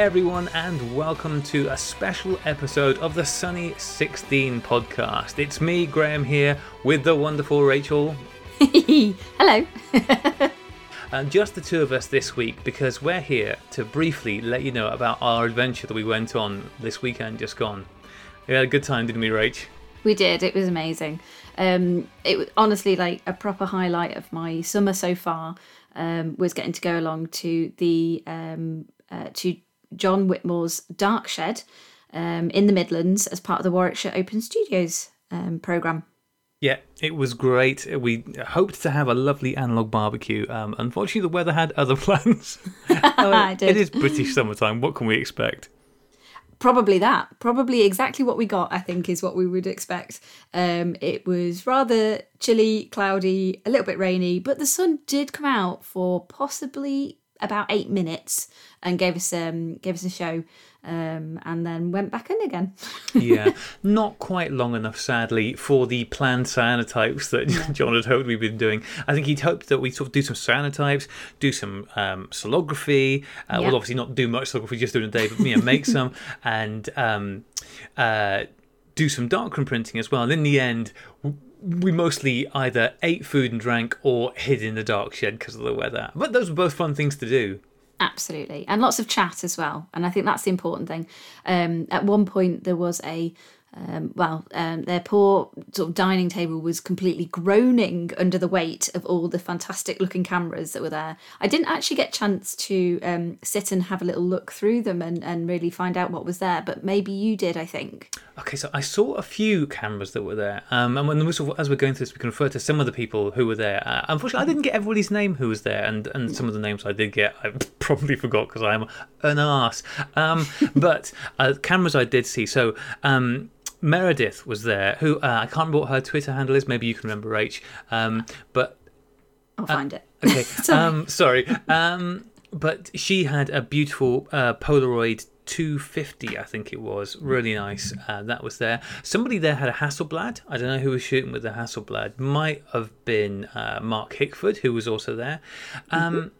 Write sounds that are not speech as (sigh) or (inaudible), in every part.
Everyone, and welcome to a special episode of the Sunny 16 podcast. It's me, Graham, here with the wonderful Rachel. (laughs) Hello. (laughs) And just the two of us this week because we're here to briefly let you know about our adventure that we went on this weekend just gone. We had a good time, didn't we, Rach? we did. It was amazing. Um, it was honestly like a proper highlight of my summer so far. Um, was getting to go along to the um, uh, to John Whitmore's Dark Shed um, in the Midlands as part of the Warwickshire Open Studios um, program. Yeah, it was great. We hoped to have a lovely analog barbecue. Um, unfortunately, the weather had other (laughs) plans. (laughs) I did. It is British summertime. What can we expect? Probably that. Probably exactly what we got, I think, is what we would expect. Um, it was rather chilly, cloudy, a little bit rainy, but the sun did come out for possibly about eight minutes and gave us um gave us a show um and then went back in again (laughs) yeah, not quite long enough, sadly, for the planned cyanotypes that (laughs) John had hoped we'd been doing. I think he'd hoped that we'd sort of do some cyanotypes, do some um, solography. Uh, Yeah. Well, obviously not do much solography, just in a day, but you know, make (laughs) some and um, uh, do some darkroom printing as well. And in the end, we mostly either ate food and drank or hid in the dark shed because of the weather. But those were both fun things to do. absolutely and lots of chat as well and i think that's the important thing um at one point there was a um, well, um, their poor sort of dining table was completely groaning under the weight of all the fantastic looking cameras that were there. I didn't actually get a chance to um, sit and have a little look through them and, and really find out what was there, but maybe you did, I think. Okay, so I saw a few cameras that were there, um, and when we sort of, as we're going through this, we can refer to some of the people who were there. Uh, unfortunately, I didn't get everybody's name who was there, and, and some of the names I did get, I (laughs) probably forgot because I'm an ass. Um, (laughs) but uh, cameras I did see. So um, Meredith was there, who uh, I can't remember what her Twitter handle is. Maybe you can remember, Rach. Um, but I'll find it. (laughs) Okay. (laughs) Sorry. Um, sorry. Um, but she had a beautiful uh, Polaroid 250, I think it was. Really nice. Uh, that was there. Somebody there had a Hasselblad. I don't know who was shooting with the Hasselblad. Might have been uh, Mark Hickford, who was also there. Um,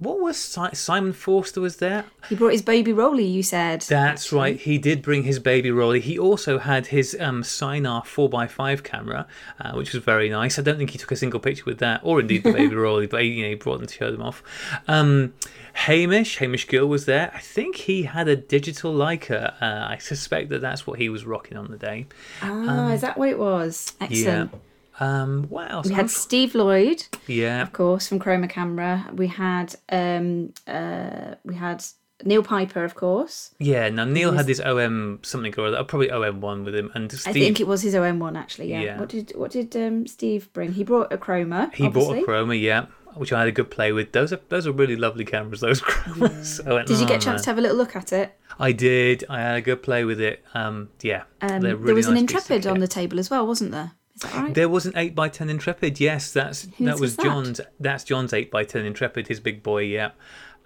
What was si- Simon Forster was there? He brought his baby Rollei, you said. That's right. He did bring his baby Rollei. He also had his um, Sinar 4x5 camera, uh, which was very nice. I don't think he took a single picture with that, or indeed the baby (laughs) Rollei, but he, you know, he brought them to show them off. Um, Hamish, Hamish Gill was there. I think he had a digital Leica. Uh, I suspect that that's what he was rocking on the day. Ah, is that what it was? Excellent. Yeah. Um, what else? We had Steve Lloyd, yeah. of course, from Chroma Camera. We had um uh we had Neil Piper, of course. Yeah, now Neil had this OM something or other, probably OM1 with him, and Steve. I think it was his OM one actually. Yeah. Yeah. What did what did um Steve bring? He brought a Chroma. He obviously. bought a Chroma, yeah, which I had a good play with. Those are those are really lovely cameras. Those (laughs) Chromas. I went, Did you "Oh, get a chance man." to have a little look at it? I did. I had a good play with it. Um, yeah, Um, really there was an nice of Intrepid on the table as well, wasn't there? That right? There was an eight x ten Intrepid. Yes, that's Whose that was was that? John's. That's John's eight x ten Intrepid. His big boy. Yeah.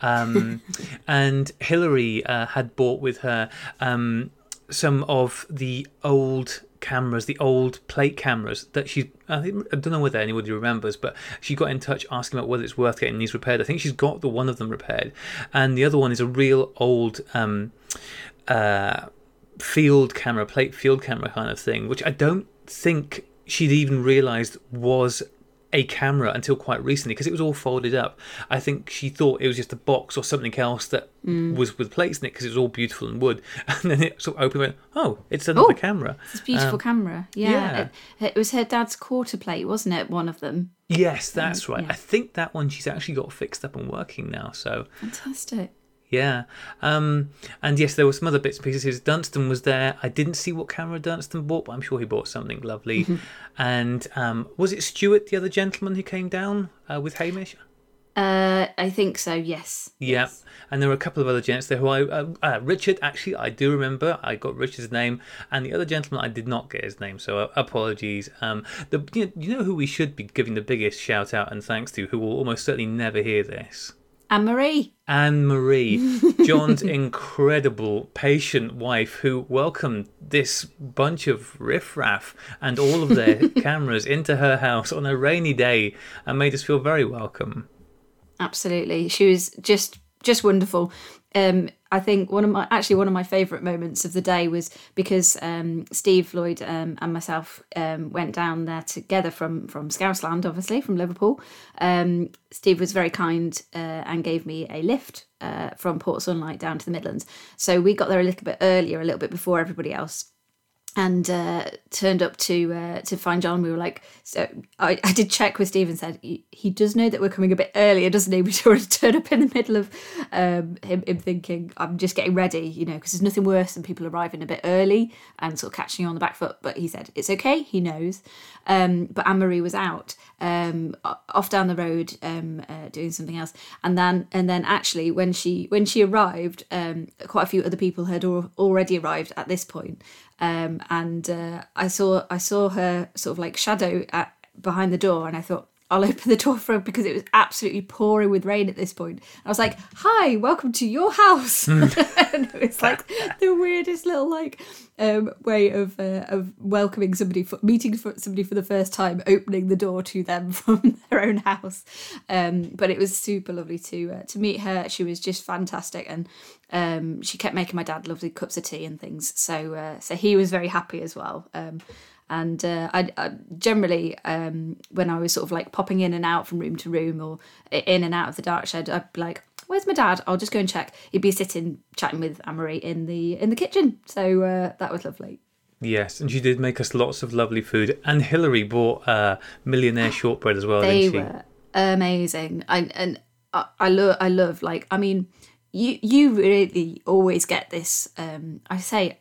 Um, (laughs) and Hillary uh, had bought with her um, some of the old cameras, the old plate cameras that she. I, think, I don't know whether anybody remembers, but she got in touch asking about whether it's worth getting these repaired. I think she's got the one of them repaired, and the other one is a real old. Um, uh, field camera, plate field camera kind of thing, which I don't think she'd even realised was a camera until quite recently because it was all folded up. I think she thought it was just a box or something else that Mm. was with plates in it because it was all beautiful and wood. (laughs) And then it sort of opened and went, oh, it's another Oh. camera. It's a beautiful Um, camera. Yeah. yeah. It, it was her dad's quarter plate, wasn't it? One of them. Yes, that's right. yeah. I think that one she's actually got fixed up and working now. So Fantastic. Yeah. Um, and yes, there were some other bits and pieces. Dunstan was there. I didn't see what camera Dunstan bought, but I'm sure he bought something lovely. and um, was it Stuart, the other gentleman who came down uh, with Hamish? Uh, I think so. Yes. Yeah. And there were a couple of other gents there who I. Uh, uh, Richard, actually, I do remember. I got Richard's name. And the other gentleman, I did not get his name. So uh, apologies. Um, the, you know, you know who we should be giving the biggest shout out and thanks to, who will almost certainly never hear this? Anne Marie. Anne Marie, (laughs) John's incredible patient wife, who welcomed this bunch of riffraff and all of their (laughs) cameras into her house on a rainy day and made us feel very welcome. Absolutely. She was just just wonderful. Um, I think one of my actually one of my favourite moments of the day was because um, Steve Lloyd um, and myself um, went down there together from from Scousland, obviously from Liverpool. Um, Steve was very kind uh, and gave me a lift uh, from Port Sunlight down to the Midlands. So we got there a little bit earlier, a little bit before everybody else and uh, turned up to uh, to find John. We were like, so I, I did check with Steve and said he, does know that we're coming a bit earlier, doesn't he? (laughs) We sort of turn up in the middle of um, him, him thinking I'm just getting ready, you know, because there's nothing worse than people arriving a bit early and sort of catching you on the back foot. But he said it's okay, he knows. Um, but Anne Marie was out um, off down the road um, uh, doing something else, and then and then actually when she when she arrived, um, quite a few other people had al- already arrived at this point, um, and uh, I saw I saw her sort of like shadow at, behind the door, and I thought I'll open the door for her because it was absolutely pouring with rain at this point. I was like, "Hi, welcome to your house." (laughs) and it was like the weirdest little like um, way of uh, of welcoming somebody, for, meeting for somebody for the first time, opening the door to them (laughs) from their own house. Um, but it was super lovely to uh, to meet her. She was just fantastic, and um, she kept making my dad lovely cups of tea and things. So uh, so he was very happy as well. Um, and uh, I, I, generally, um, when I was sort of like popping in and out from room to room or in and out of the dark shed, I'd be like, "Where's my dad?" I'll just go and check. He'd be sitting chatting with Anne-Marie in the in the kitchen, so uh, that was lovely. Yes, and she did make us lots of lovely food. And Hillary bought uh, millionaire (gasps) shortbread as well. They didn't she? were amazing, I, and I, I love, I love. Like, I mean, you you really always get this. Um, I say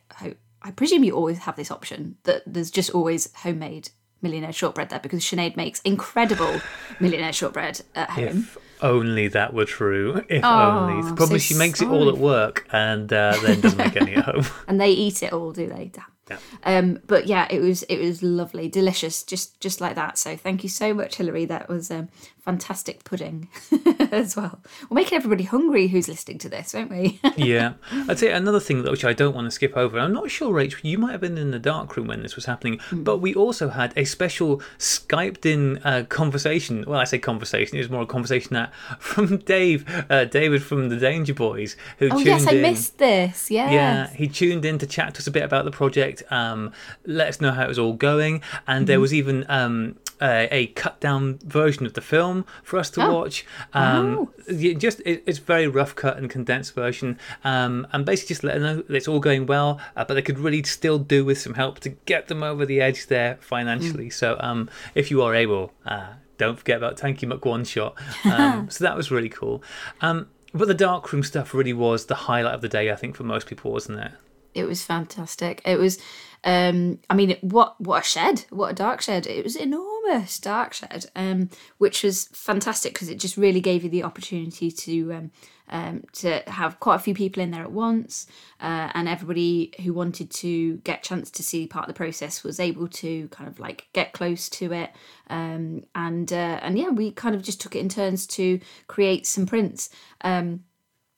I presume you always have this option that there's just always homemade millionaire shortbread there because Sinead makes incredible (laughs) millionaire shortbread at home. If only that were true. If Oh, only. Probably so she makes it all at work and uh, then doesn't make any at (laughs) home. and they eat it all, do they? Damn. Yeah. Um, but yeah, it was it was lovely, delicious, just just like that. So thank you so much, Hilary. That was um, fantastic pudding (laughs) as well. We're making everybody hungry who's listening to this, won't we? (laughs) yeah. I'd say another thing that which I don't want to skip over. I'm not sure, Rach, you might have been in the dark room when this was happening, but we also had a special Skyped in uh, conversation. Well, I say conversation, it was more a conversation that (laughs) from Dave, uh, David from the Danger Boys, who oh tuned yes, I in. missed this. Yeah. Yeah, he tuned in to chat to us a bit about the project, um, let us know how it was all going, and there was even um, a, a cut down version of the film for us to Oh. watch. Um, yeah, just it, it's very rough cut and condensed version, um, and basically just let them know that it's all going well, uh, but they could really still do with some help to get them over the edge there financially. So um, if you are able, uh, don't forget about Tanky Muck One Shot. Um, (laughs) so that was really cool. Um, but the darkroom stuff really was the highlight of the day, I think, for most people, wasn't it? it was fantastic. It was, um, I mean, what what a shed, what a dark shed. It was enormous dark shed, um, which was fantastic because it just really gave you the opportunity to um, um, to have quite a few people in there at once, uh, and everybody who wanted to get chance to see part of the process was able to kind of like get close to it, um, and uh, and yeah, we kind of just took it in turns to create some prints. Um,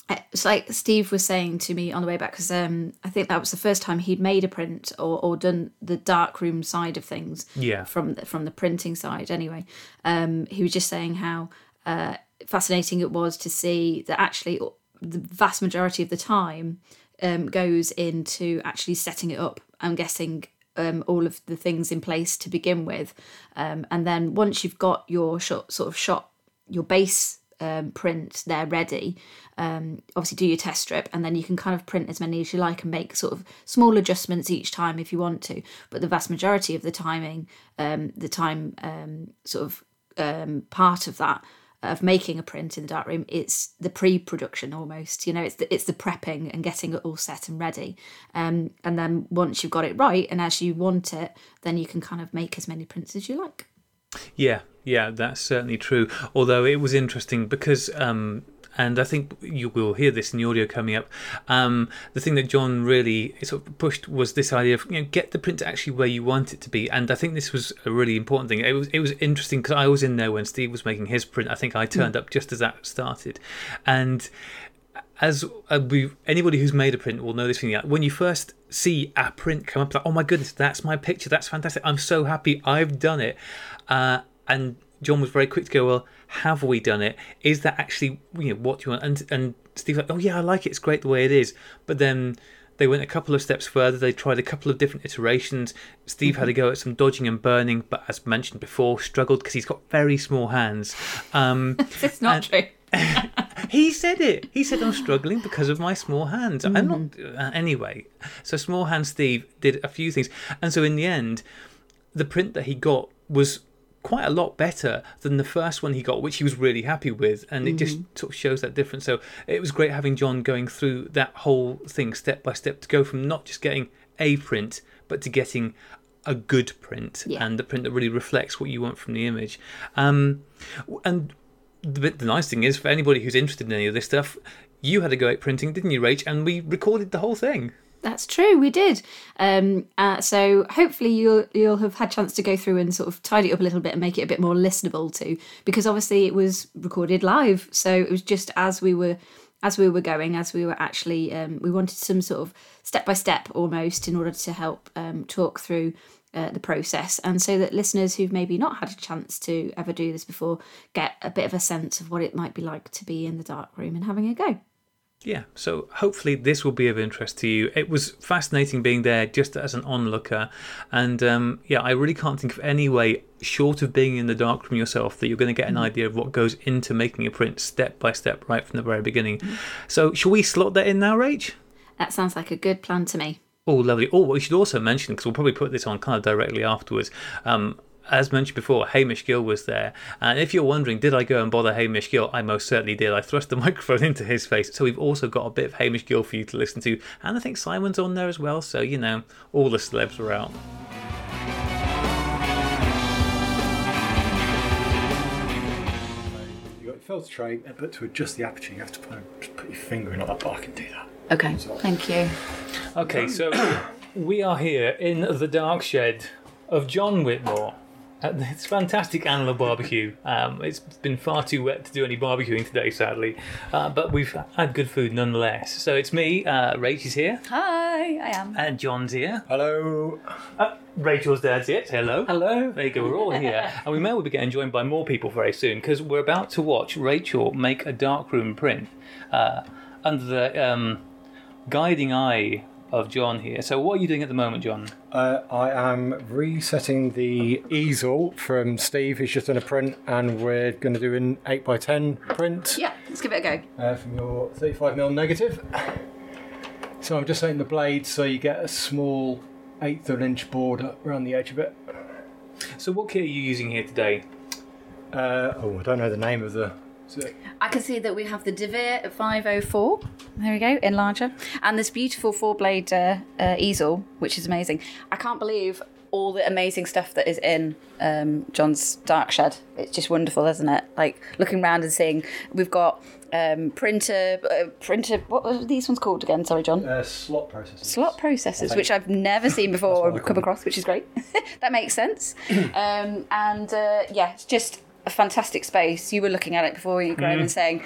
it's like Steve was saying to me on the way back because um, I think that was the first time he'd made a print or, or done the darkroom side of things. Yeah. From the, from the printing side, anyway. Um, he was just saying how uh, fascinating it was to see that actually the vast majority of the time um, goes into actually setting it up. I'm guessing um, all of the things in place to begin with, um, and then once you've got your shot, sort of shot your base um, print there ready. Um, obviously, do your test strip, and then you can kind of print as many as you like and make sort of small adjustments each time if you want to. But the vast majority of the timing, um, the time um, sort of um, part of that of making a print in the darkroom, it's the pre-production almost. You know, it's the it's the prepping and getting it all set and ready. Um, and then once you've got it right and as you want it, then you can kind of make as many prints as you like. Yeah, yeah, that's certainly true. Although it was interesting because, um, and I think you will hear this in the audio coming up. Um, the thing that John really sort of pushed was this idea of you know get the print actually where you want it to be, and I think this was a really important thing. It was it was interesting because I was in there when Steve was making his print. I think I turned up just as that started, and as uh, we anybody who's made a print will know this thing. When you first see a print come up, like oh my goodness, that's my picture. That's fantastic. I'm so happy I've done it. Uh, and John was very quick to go, well, have we done it? Is that actually you know what you want? And and Steve's like, oh yeah, I like it. It's great the way it is. But then they went a couple of steps further. They tried a couple of different iterations. Steve had to go at some dodging and burning, but as mentioned before, struggled because he's got very small hands. Um, (laughs) It's not true. (laughs) he said it. He said I'm struggling because of my small hands. I'm not uh, anyway. So small hand Steve did a few things, and so in the end, the print that he got was quite a lot better than the first one he got, which he was really happy with, and it just sort of shows that difference. So it was great having John going through that whole thing step by step to go from not just getting a print, but to getting a good print Yeah. and the print that really reflects what you want from the image. Um, and the, the nice thing is for anybody who's interested in any of this stuff, you had a go at printing, didn't you, Rach? And we recorded the whole thing. That's true. We did. Um, uh, so hopefully you'll you'll have had chance to go through and sort of tidy it up a little bit and make it a bit more listenable too. Because obviously it was recorded live, so it was just as we were as we were going, as we were actually um, we wanted some sort of step by step almost in order to help um, talk through. Uh, the process, and so that listeners who've maybe not had a chance to ever do this before get a bit of a sense of what it might be like to be in the dark room and having a go. Yeah, so hopefully this will be of interest to you. It was fascinating being there just as an onlooker, and um, yeah, I really can't think of any way short of being in the dark room yourself that you're going to get an idea of what goes into making a print step by step right from the very beginning. So, shall we slot that in now, Rach? That sounds like a good plan to me. Oh, lovely. Oh, we should also mention, because we'll probably put this on kind of directly afterwards. Um, as mentioned before, Hamish Gill was there. And if you're wondering, did I go and bother Hamish Gill? I most certainly did. I thrust the (laughs) microphone into his face. So we've also got a bit of Hamish Gill for you to listen to. And I think Simon's on there as well. So, you know, all the celebs are out. You've got your filter tray, but to adjust the aperture, you have to put, put your finger in. Not that, I can do that. Okay, thank you. Okay, so we are here in the dark shed of John Whitmore at this fantastic Analog Barbecue. Um, it's been far too wet to do any barbecuing today, sadly, uh, but we've had good food nonetheless. So it's me, uh, Rach is here, Hi, I am. and John's here. Hello. Uh, Rachel's dad's here. Say hello. Hello. There you go. We're all here, (laughs) and we may well be getting joined by more people very soon because we're about to watch Rachel make a darkroom print uh, under the um, guiding eye of John here. So, what are you doing at the moment, John? Uh, I am resetting the easel from Steve, who's just done a print, and we're going to do an 8x10 print Yeah, let's give it a go. uh, from your 35mm negative. So I'm just setting the blade so you get a small eighth of an inch border around the edge of it. So, what kit are you using here today? Uh, oh, I don't know the name of the. I can see that we have the De Vere 504. There we go, enlarger. And this beautiful four blade uh, uh, easel, which is amazing. I can't believe all the amazing stuff that is in um, John's dark shed. It's just wonderful, isn't it? Like looking around and seeing we've got um, printer, uh, printer, what were these ones called again? Sorry, John. Uh, slot processors. slot processors, which I've never seen (laughs) before or come across, which is great. (laughs) that makes sense. (clears throat) um, and uh, yeah, it's just a fantastic space. You were looking at it before you, Graham, and saying,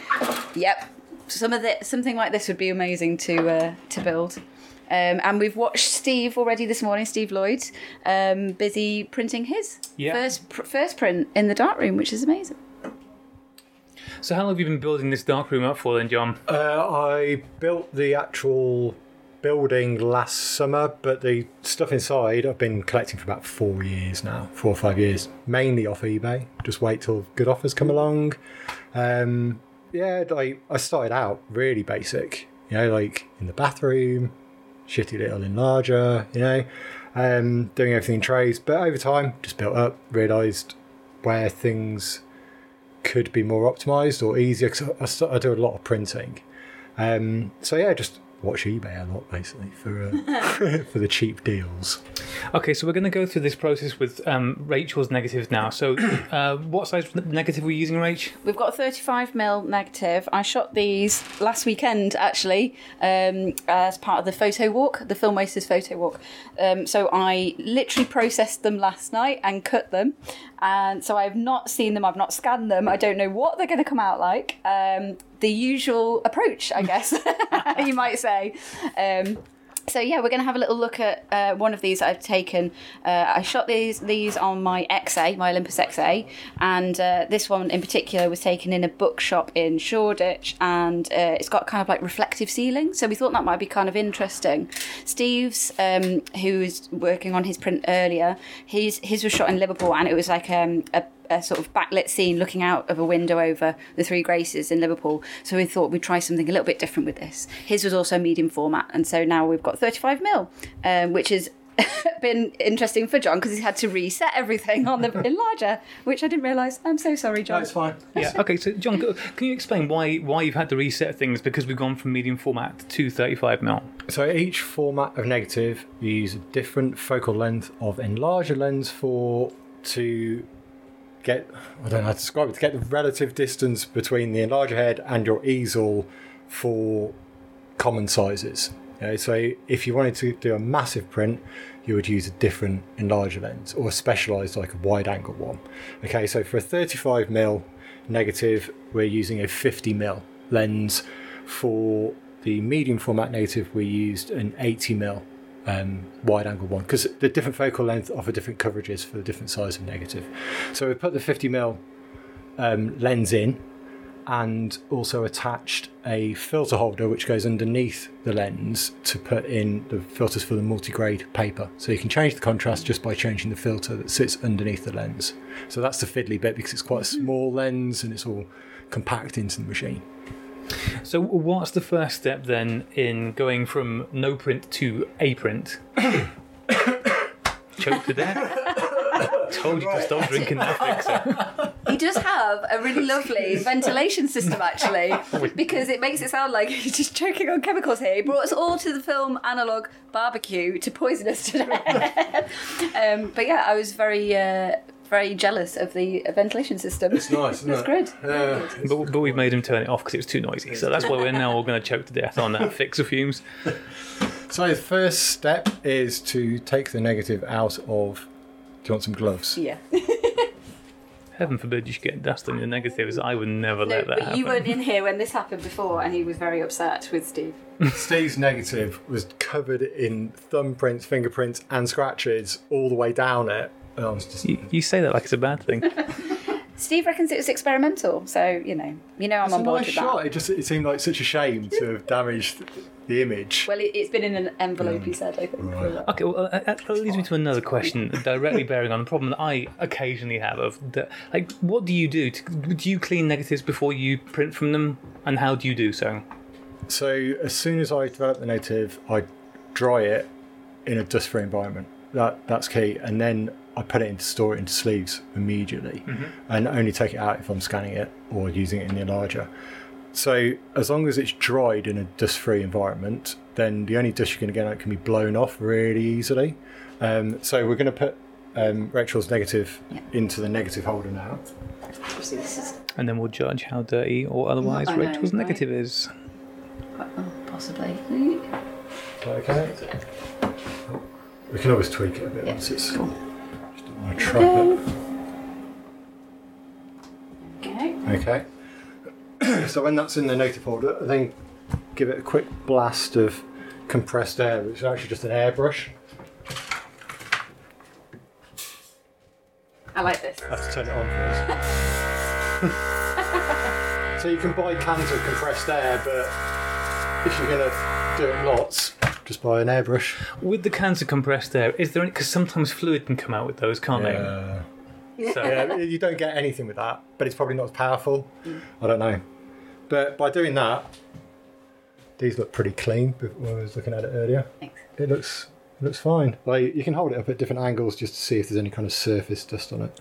"Yep, some of the something like this would be amazing to uh, to build." Um, and we've watched Steve already this morning, Steve Lloyd, um, busy printing his Yeah. first pr- first print in the dark room, which is amazing. So, how long have you been building this dark room up for, then, John? Uh, I built the actual building last summer, but the stuff inside I've been collecting for about four years now, four or five years, mainly off eBay. Just wait till good offers come along. Um, yeah, I, I started out really basic, you know, like in the bathroom, shitty little enlarger, you know, um, doing everything in trays. But over time, just built up, realised where things could be more optimized or easier because I, I do a lot of printing. Um, so yeah, just watch eBay a lot basically for uh, (laughs) for the cheap deals. Okay, so we're going to go through this process with um, Rachel's negatives now. So, (coughs) uh, what size negative were you using, Rach? We've got a 35 mil negative. I shot these last weekend actually um, as part of the photo walk, the Film Wasters photo walk. Um, so I literally processed them last night and cut them. And so I've not seen them, I've not scanned them. I don't know what they're going to come out like. The usual approach, I guess, (laughs) you might say. Um, So yeah, we're going to have a little look at uh, one of these I've taken. Uh, I shot these these on my XA, my Olympus XA, and uh, this one in particular was taken in a bookshop in Shoreditch, and uh, it's got kind of like reflective ceiling. So we thought that might be kind of interesting. Steve's, um, who was working on his print earlier, his his was shot in Liverpool, and it was like um, a a sort of backlit scene looking out of a window over the Three Graces in Liverpool. So we thought we'd try something a little bit different with this. His was also medium format, and so now we've got 35 mil, um, which has (laughs) been interesting for John because he's had to reset everything on the (laughs) enlarger, which I didn't realise. I'm so sorry, John. That's fine. Yeah. Okay. So, John, can you explain why why you've had to reset things because we've gone from medium format to 35 mil? So each format of negative, you use a different focal length of enlarger lens for to get I don't know how to describe it to get the relative distance between the enlarger head and your easel for common sizes. Okay, so if you wanted to do a massive print, you would use a different enlarger lens or a specialized like a wide angle one. Okay, so for a 35 mm negative, we're using a 50 mm lens. For the medium format negative, we used an 80 mm um, wide angle one because the different focal length offer different coverages for the different size of negative. So we put the 50 mm um, lens in and also attached a filter holder which goes underneath the lens to put in the filters for the multi-grade paper. So you can change the contrast just by changing the filter that sits underneath the lens. So that's the fiddly bit because it's quite a small lens and it's all compact into the machine. So, what's the first step then in going from no print to a print? (coughs) Choke to death. (coughs) Told you to stop drinking that fixer. He does have a really lovely ventilation system, actually, (laughs) because it makes it sound like (laughs) he's just choking on chemicals here. He brought us all to the film Analog Barbecue to poison us to (laughs) death. um, but yeah, I was very, uh, very jealous of the ventilation system. It's nice, isn't (laughs) It's it? good. Yeah. But, but we've made him turn it off because it was too noisy. So that's why we're now all going to choke to death on that fixer fumes. (laughs) So the first step is to take the negative out of. Do you want some gloves? Yeah. (laughs) Heaven forbid you should get dust on your negatives. I would never No, let that but happen. you weren't in here when this happened before, and he was very upset with Steve. Steve's negative was covered in thumbprints, fingerprints, and scratches all the way down it. And I just. You, you say that like it's a bad thing. (laughs) Steve reckons it was experimental, so you know, you know I'm It's on a board nice with shot. that. It just it seemed like such a shame to have damaged the image. Well, it, it's been in an envelope, he said. I think. Right. Okay, well, uh, that that leads me to another question (laughs) directly bearing on the problem that I occasionally have of the, like, what do you do? To, do you clean negatives before you print from them, and how do you do so? So as soon as I develop the native, I dry it in a dust-free environment. That that's key, and then I put it into store it into sleeves immediately, and only take it out if I'm scanning it or using it in the enlarger. So as long as it's dried in a dust-free environment, then the only dust you're going to get out can be blown off really easily. Um, so we're going to put um, Rachel's negative Yeah. into the negative holder now. Obviously, this is And then we'll judge how dirty or otherwise I know, Rachel's right? negative is. quite, oh, possibly. Okay. We can always tweak it a bit Yeah, once it's. cool. Just don't want to trap it. Okay. Okay. (clears throat) so when that's in the negative folder, then give it a quick blast of compressed air, which is actually just an airbrush. I like this. I have to turn it on first. (laughs) so you can buy cans of compressed air, but if you're going to do it lots, just buy an airbrush. With the cans of compressed air, is there any? Because sometimes fluid can come out with those, can't Yeah. they? So, yeah, you don't get anything with that, but it's probably not as powerful. I don't know. But by doing that, these look pretty clean when I was looking at it earlier. Thanks. It looks it looks fine. Like you can hold it up at different angles just to see if there's any kind of surface dust on it.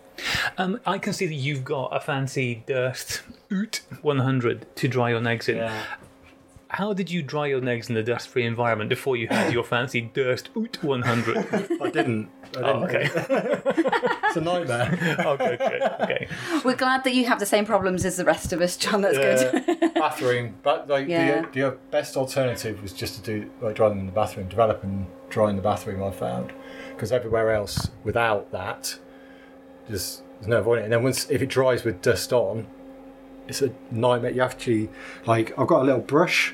Um, I can see that you've got a fancy Durst UT 100 to dry your negs in. How did you dry your negs in the dust-free environment before you had your fancy Durst UT 100? I didn't. I didn't. oh, okay. (laughs) It's a nightmare. (laughs) good, good. Okay. We're glad that you have the same problems as the rest of us, John. That's good. Uh, bathroom, but like Yeah. the, the best alternative was just to do like dry them in the bathroom, develop and dry in the bathroom. I found because everywhere else without that, just there's no avoiding it. And then once if it dries with dust on, it's a nightmare. You have to like I've got a little brush.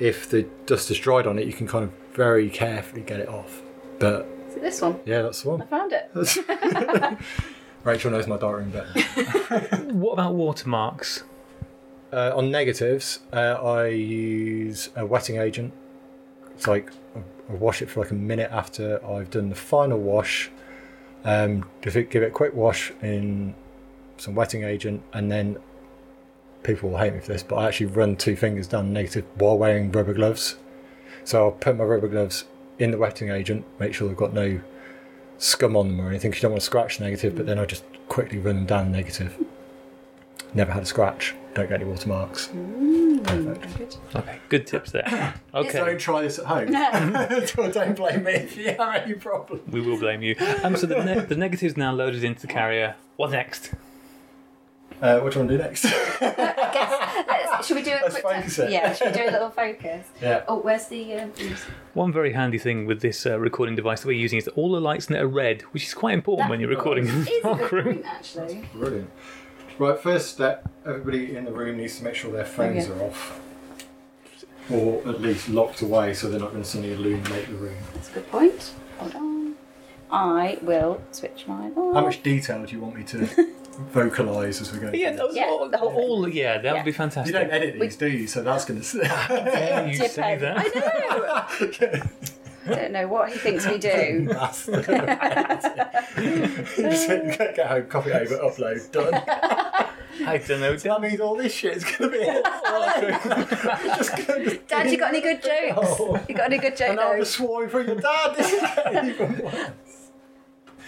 If the dust has dried on it, you can kind of very carefully get it off. But Is it this one? yeah, that's the one. I one. found it. (laughs) Rachel knows my diary room better. (laughs) What about watermarks? Uh, on negatives, uh, I use a wetting agent. It's like I wash it for like a minute after I've done the final wash. Um, give it give it a quick wash in some wetting agent, and then people will hate me for this, but I actually run two fingers down the negative while wearing rubber gloves. So I'll put my rubber gloves in the wetting agent, make sure they've got no scum on them or anything. 'cause you don't want to scratch negative, but then I just quickly run them down negative. Never had a scratch. Don't get any watermarks. Perfect. Okay, good tips there. (coughs) Okay, Don't try this at home. (laughs) don't blame me if you have any problems. we will blame you. Um, so the, ne- the negative's now loaded into the carrier. What next? Uh, what do you want to do next? (laughs) Let's- should we do a Let's quick focus it. Yeah, should we do a little focus? (laughs) yeah. Oh, where's the? Um, One very handy thing with this uh, recording device that we're using is that all the lights in it are red, which is quite important That when you're recording in is a a dark room. point, actually. Brilliant. Right, first step everybody in the room needs to make sure their phones Okay. are off. Or at least locked away so they're not going to suddenly illuminate the room. That's a good point. Hold on. I will switch mine on. How much detail do you want me to (laughs) vocalise as we go? Yeah, through those Yeah, all, the whole all- yeah, that Yeah. would be fantastic. You don't edit these, do you? So that's going (laughs) to. Dare you say Depends. that? I know. (laughs) I don't know what he thinks we do. (laughs) That's the Get get home, copy over, upload, done. I don't know. That means all this shit is going to be. just going to Dad, you got any good oh. jokes? Oh. You got any good jokes? And I'll just swarm from your dad. This is getting even worse.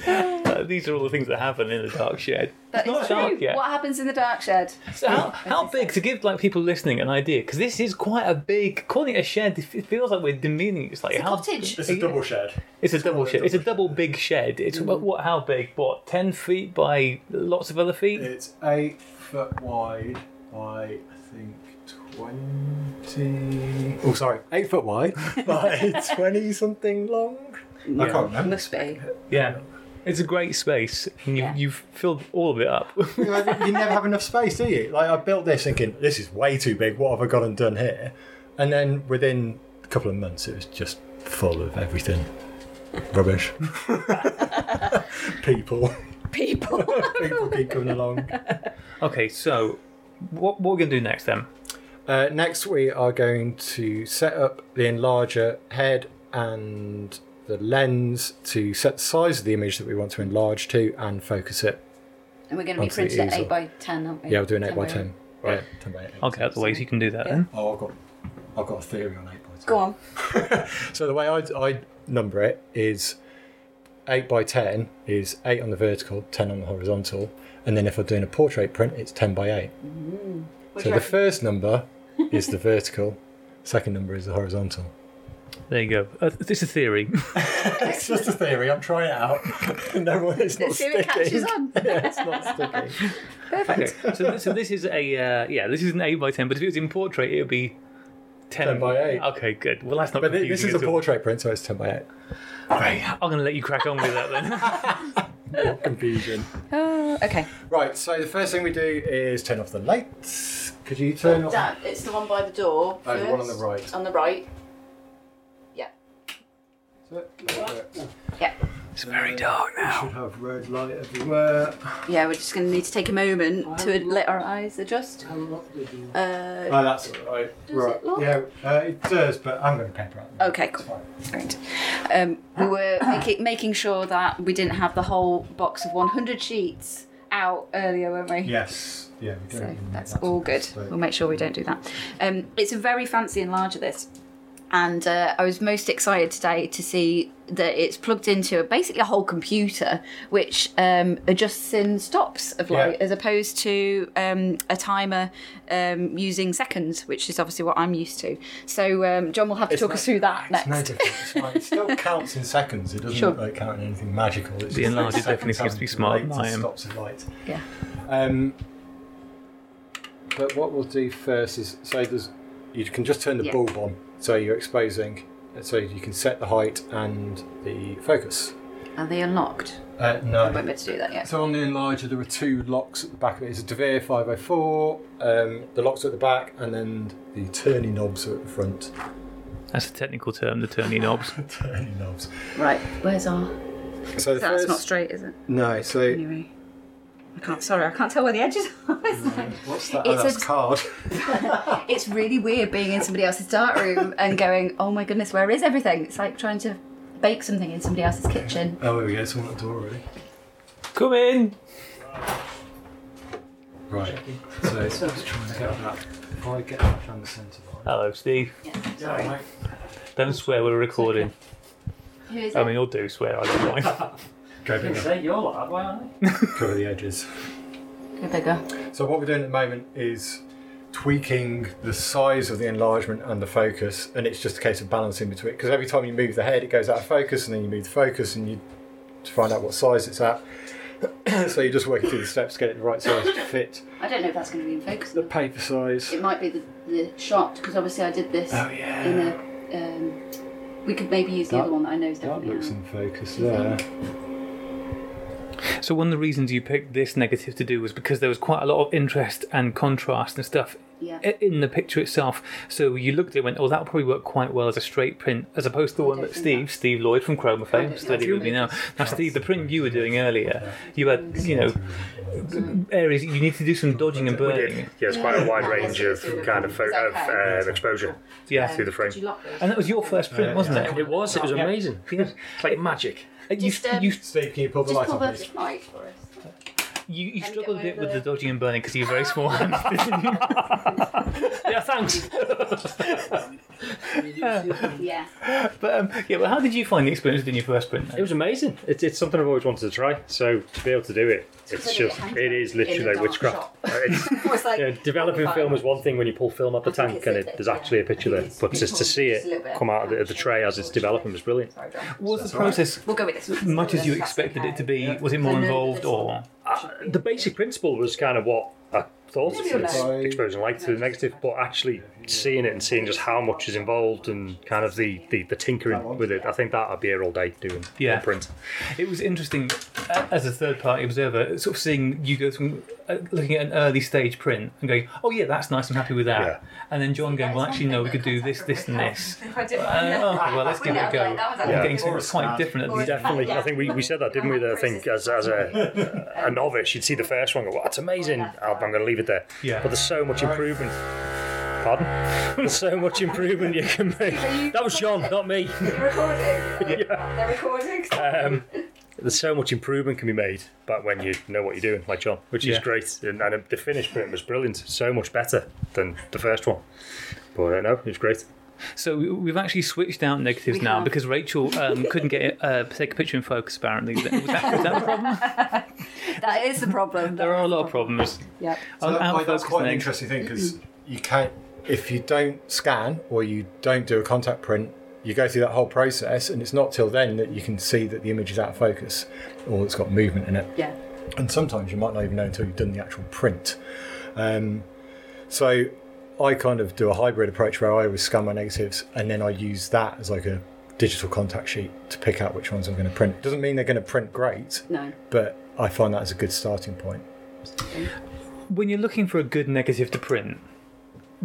(laughs) Uh, these are all the things that happen in the dark shed. That not is true. dark yet. What happens in the dark shed? So how, (laughs) how big to give like people listening an idea? Because this is quite a big. Calling it a shed, it feels like we're demeaning. It's like It's a how cottage. It's a double shed. It's a double a shed. It's a double double big shed. It's what, what? How big? What? Ten feet by lots of other feet. It's eight foot wide by I think twenty. Oh, sorry, eight foot wide (laughs) by twenty something long. I can't remember. Must be. Yeah, it's a great space, and you, Yeah. you've filled all of it up. (laughs) you never have enough space, do you? Like I built this thinking this is way too big. What have I got and done here? And then within a couple of months, it was just full of everything. Rubbish. People. People. (laughs) People keep coming along. okay, so what what we're gonna do next then? Uh, next, we are going to set up the enlarger head and the lens to set the size of the image that we want to enlarge to and focus it. and we're going to be Onto the printed at 8 by 10, aren't we? Yeah, we're doing 8 by 10. 10. Right. Yeah, 10 by 8. I'll get out the way so you can do that then. Oh, I've got, I've got a theory on 8 by 10. Go on. (laughs) So the way I, I number it is 8 by 10 is 8 on the vertical, 10 on the horizontal. And then if I'm doing a portrait print, it's 10 by 8. What so the first number (laughs) is the vertical, second number is the horizontal. There you go. Uh, this is a theory. (laughs) It's just a theory. I'm trying it out. (laughs) no it's not Let's see if it sticking. catches on. (laughs) yeah, it's not sticking. Perfect. okay, so so this is a uh, yeah, this is an eight by ten. But if it was in portrait, it would be 10, 10 by 8. Okay, good. Well, that's not. But thi- this confusing is a at all. portrait print, so it's 10 by 8. Great. I'm going to let you crack on with that then. More confusion. Uh, okay. Right, so the first thing we do is turn off the lights. Could you turn off Dad, it's the one by the door. Oh, the one on the right. On the right. Yeah. Yeah. it's very dark now. We Should have red light everywhere. Yeah, we're just going to need to take a moment to let our eyes adjust. Uh, Oh, that's all right. Does right. it lock? Yeah, uh, it does, but I'm going to paper out. Okay, cool. Great. Um, we were (coughs) making, making sure that we didn't have the whole box of 100 sheets out earlier, weren't we? Yes. Yeah, we So don't. that's all good. So- We'll make sure we don't do that. Um, it's a very fancy enlarger, this. And uh, I was most excited today to see that it's plugged into basically a whole computer, which um, adjusts in stops of light, Yeah. as opposed to um, a timer um, using seconds, which is obviously what I'm used to. So um, John will have to talk no- us through that It's no next. different. It's. It still (laughs) counts in seconds. It doesn't Sure. like count in anything magical. It's The just enlarger definitely second seems to be time smarter relate than to I am. Stops of light. yeah. Um, but what we'll do first is so there's you can just turn the Yeah. bulb on, so you're exposing, so you can set the height and the focus. Are they unlocked? Uh, I no. won't be able to do that yet. So on the enlarger, there are two locks at the back of it. It's a De Vere 504. Um, the locks are at the back, and then the turning knobs are at the front. That's a technical term, the turning knobs. (laughs) turning knobs. Right, where's our. So the That's first, not straight, is it? No. So Anyway. I can't, sorry, I can't tell where the edges are. It's, like- what's that? It's oh, that's a- card. (laughs) it's really weird being in somebody else's dark room and going, oh my goodness, where is everything? It's like trying to bake something in somebody else's kitchen. Oh, there we go. Someone at the door already. Come in! Right. So (laughs) I was trying to get that. If I get that down the centre line. Hello, Steve. Sorry. Don't swear we're recording. Who is I it? mean, you'll do swear, I don't mind. (laughs) Go bigger. Say you're lad, why aren't they? (laughs) Cover the edges. Go bigger. So what we're doing at the moment is tweaking the size of the enlargement and the focus, and it's just a case of balancing between. Because every time you move the head, it goes out of focus, and then you move the focus, and you to find out what size it's at. (coughs) so you're just working through the steps to get it the right size to fit I don't know if that's going to be in focus. the paper size. It might be the, the shot, because obviously I did this Oh yeah, in a. Um, we could maybe use the That- other one that I know is definitely. that looks out. in focus Do you there. So one of the reasons you picked this negative to do was because there was quite a lot of interest and contrast and stuff Yeah. in the picture itself. So you looked at it and went, oh, that'll probably work quite well as a straight print, as opposed to the I one don't that Steve, Steve Lloyd from Chroma don't fame, studied with me now. Now, Steve, the print you were doing earlier, you had, you know, areas you need to do some dodging and burning. Yeah, it's quite a wide range of kind of, pho- of uh, exposure Yeah. through the frame. Did you lock those? And that was your first print, wasn't it? It was. It was Yeah. amazing. It's like magic. You, Just, um, you, Steve, can you pull the Just light pull on, the please? mic for us. you, you And struggled a get bit with over the dodging and burning because you're very (laughs) small hands. (laughs) Yeah, thanks. (laughs) (laughs) Yeah. but um, yeah, well, how did you find the experience doing your first print? It was amazing. It's, it's something I've always wanted to try. So to be able to do it, it's (laughs) It's just (laughs) it is literally like witchcraft. It's, It's like, you know, developing film is one thing when you pull film up the tank and it, there's actually a picture there, but just to see just a little it come out of the, tray as it's developing was brilliant. Sorry, Was the process We'll go with this. much as you expected it to be? Was it more involved or? Uh, the basic principle was kind of what I thought Maybe you'll it's exposing light to the negative, but actually seeing it and seeing just how much is involved and kind of the, the, the tinkering with it, I think that I'd be here all day doing Yeah. one print. It was interesting as a third party observer, sort of seeing you go from uh, looking at an early stage print and going, "Oh yeah, that's nice. I'm happy with that." Yeah. And then John going, "Well, actually, no, we could do this, this, and this." I did Uh, one, oh, well, let's give it a go. That was And Yeah. Getting something quite different at the Definitely, Yeah. I think we, we said that, didn't we? That I think as, as a, a novice, you'd see the first one, and go, "Wow, that's amazing." I'm going to leave it there. Yeah. But there's so much improvement. Pardon? there's (laughs) so much improvement you can make. That was John, not me. They're recording. (laughs) They're recording. Um, there's so much improvement can be made back when you know what you're doing, like John, which is great. And, and the finished print was brilliant, so much better than the first one. But uh, no, it was great. So we- we've actually switched out negatives We now have. because Rachel um, (laughs) couldn't get uh, take a picture in focus. Apparently, was that, was that the problem? That is the problem. There are a lot of problems. Yep. So that- like, that's focus quite an interesting thing because you can't, if you don't scan or you don't do a contact print, you go through that whole process, and it's not till then that you can see that the image is out of focus or it's got movement in it. Yeah. And sometimes you might not even know until you've done the actual print. Um, so I kind of do a hybrid approach where I always scan my negatives and then I use that as like a digital contact sheet to pick out which ones I'm going to print. Doesn't mean they're going to print great, No. but I find that as a good starting point. When you're looking for a good negative to print,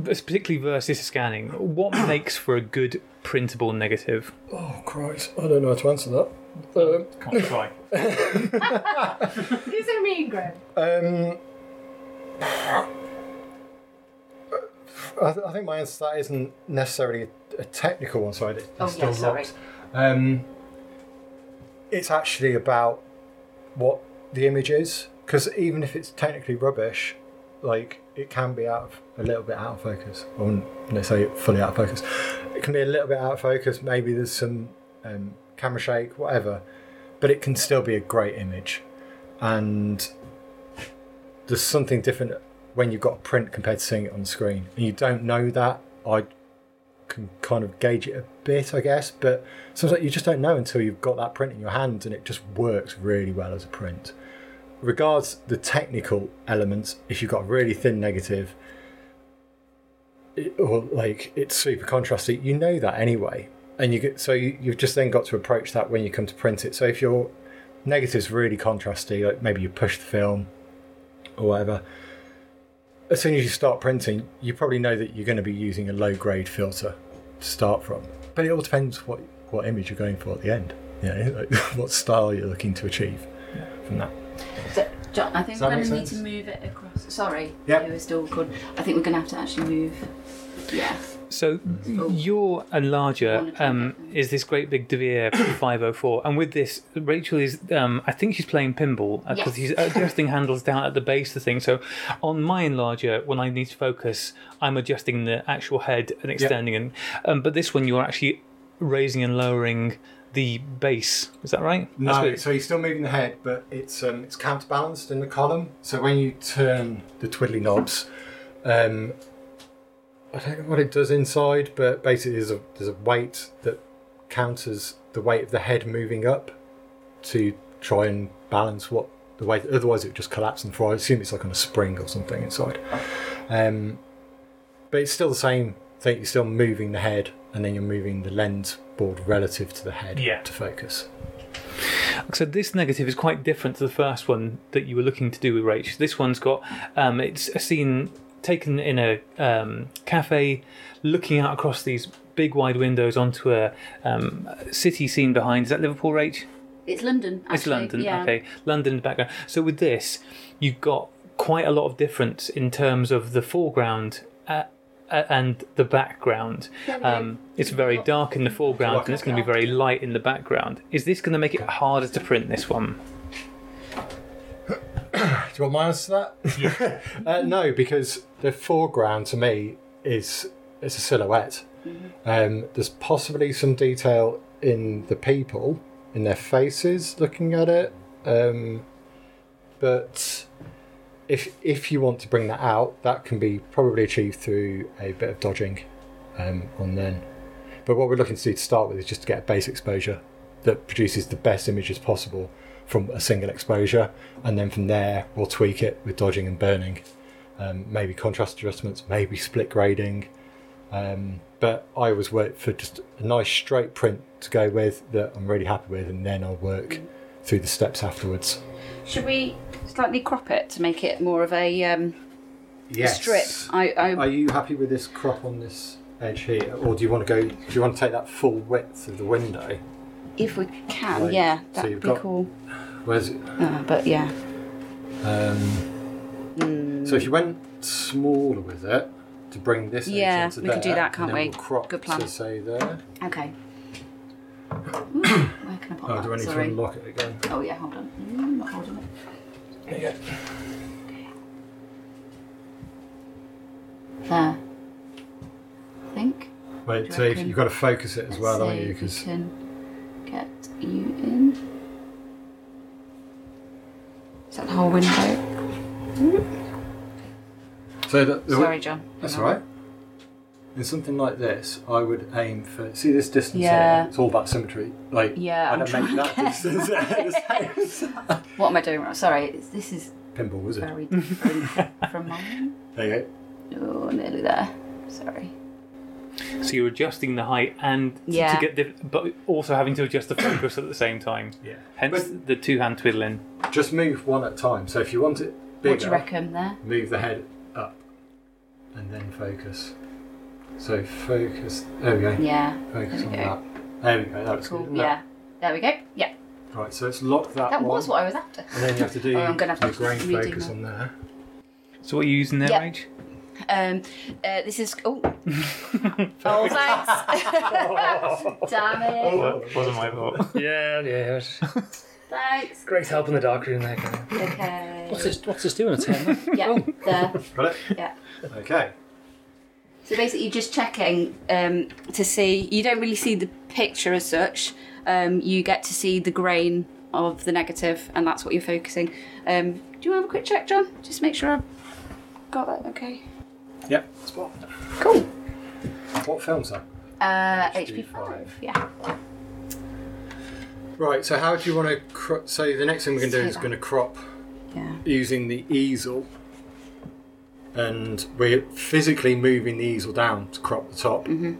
particularly versus scanning, what (clears throat) makes for a good printable negative? Oh Christ, I don't know how to answer that. Um, Can't try. (laughs) These are mean, Graham. Um, I, th- I think my answer to that isn't necessarily a, a technical one. Sorry, it's Oh, still yeah, sorry. locked. Um, it's actually about what the image is, because even if it's technically rubbish, like it can be out of a little bit out of focus. I wouldn't necessarily fully out of focus. It can be a little bit out of focus. Maybe there's some um, camera shake, whatever, but it can still be a great image. And there's something different when you've got a print compared to seeing it on screen, and you don't know that. I can kind of gauge it a bit, I guess, but sometimes you just don't know until you've got that print in your hand, and it just works really well as a print. Regards the technical elements, if you've got a really thin negative, it, or like it's super contrasty, you know that anyway, and you get so you, you've just then got to approach that when you come to print it. So if you're negative's really contrasty. Like maybe you push the film or whatever. As soon as you start printing, you probably know that you're going to be using a low grade filter to start from. But it all depends what what image you're going for at the end. You know, like (laughs) what style you're looking to achieve from that. So, John, I think Does we're going make to need to sense? move it across. Sorry, Yep. yeah, we're still good. I think we're going to have to actually move. Yeah. So your enlarger One or um, is this great big De Vere (coughs) 504, and with this, Rachel is um, I think she's playing pinball because Yes. she's adjusting handles down at the base of the thing. So on my enlarger, when I need to focus, I'm adjusting the actual head and extending, and um, but this one you're actually raising and lowering the base. Is that right? That's No, what- so you're still moving the head, but it's um, it's counterbalanced in the column. So when you turn the twiddly knobs, um, I don't know what it does inside, but basically there's a there's a weight that counters the weight of the head moving up to try and balance what the weight. Otherwise, it would just collapse and fall. I assume it's like on a spring or something inside. Um, but it's still the same thing. You're still moving the head, and then you're moving the lens board relative to the head Yeah. to focus. So this negative is quite different to the first one that you were looking to do with Rach. This one's got um, it's a scene taken in a um, cafe, looking out across these big wide windows onto a um, city scene behind. Is that Liverpool, Rach? It's London. Actually. It's London. Yeah. Okay, London in the background. So with this, you've got quite a lot of difference in terms of the foreground. Uh, uh, and the background. Um, it's very dark in the foreground, and it's going to be very light in the background. Is this going to make it harder to print this one? (coughs) Do you want my answer to that? (laughs) uh, no, because the foreground to me is it's a silhouette. Um, there's possibly some detail in the people, in their faces, looking at it. Um, but if if you want to bring that out, that can be probably achieved through a bit of dodging um, on then. But what we're looking to do to start with is just to get a base exposure that produces the best images possible from a single exposure, and then from there we'll tweak it with dodging and burning, um, maybe contrast adjustments, maybe split grading. Um, but I always work for just a nice straight print to go with that I'm really happy with, and then I'll work through the steps afterwards. Should we slightly crop it to make it more of a um, strip? I, I Are you happy with this crop on this edge here, or do you want to go? Do you want to take that full width of the window? if we can, Right, yeah, so that'd you've be got- cool. Where's it? Uh, but yeah, Um, So if you went smaller with it to bring this edge Yeah, onto we could do that, can't we? We'll crop Good plan. to say there. okay. (coughs) Ooh, where can I pop Oh, that? do I need Sorry. to unlock it again? Oh yeah, hold on. Mm, not holding it. There. There. I think. Wait, so you if reckon? you've got to focus it as Let's well, see haven't you? Because can get you in. Is that the whole window? so the, the, Sorry, John. That's all right. In something like this, I would aim for. See this distance Yeah. here? It's all about symmetry. Like, Yeah, I I'm don't make trying that distance at the same time. What am I doing wrong? Sorry, this is Pinball wizard. very (laughs) different from mine. There you go. Oh, nearly there. Sorry. So you're adjusting the height and to- Yeah. to get the, but also having to adjust the focus at the same time. Yeah. Hence the two hand twiddling. Just move one at a time. So if you want it bigger, What do you reckon there? move the head up, and then focus. So focus. There we go. Yeah. Focus on go. that. There we go. That was Cool. good. Yeah. There we go. Yeah. Right. So let's lock that. That one, was what I was after. And then you have to do (laughs) Oh, I'm gonna have your to grain focus that. on there. So what are you using there, Yeah. Rach? Um, uh, this is. Oh. (laughs) oh, thanks. (laughs) Damn it. wasn't my fault. Yeah, yeah. Thanks. Great help in the dark room there. Okay. What's this? What's this doing? A ten? Yeah. There. Got it. Yeah. Okay. So basically, you're just checking um, to see. You don't really see the picture as such. Um, you get to see the grain of the negative, and that's what you're focusing. Um, do you want to have a quick check, John? Just make sure I've got that okay. Yep. Spot. Cool. What film's that? Uh, HP5. HP5. Yeah. Right, so how do you want to cro- so the next thing we're going to do is going to crop Yeah. using the easel and we're physically moving the easel down to crop the top Mm-hmm.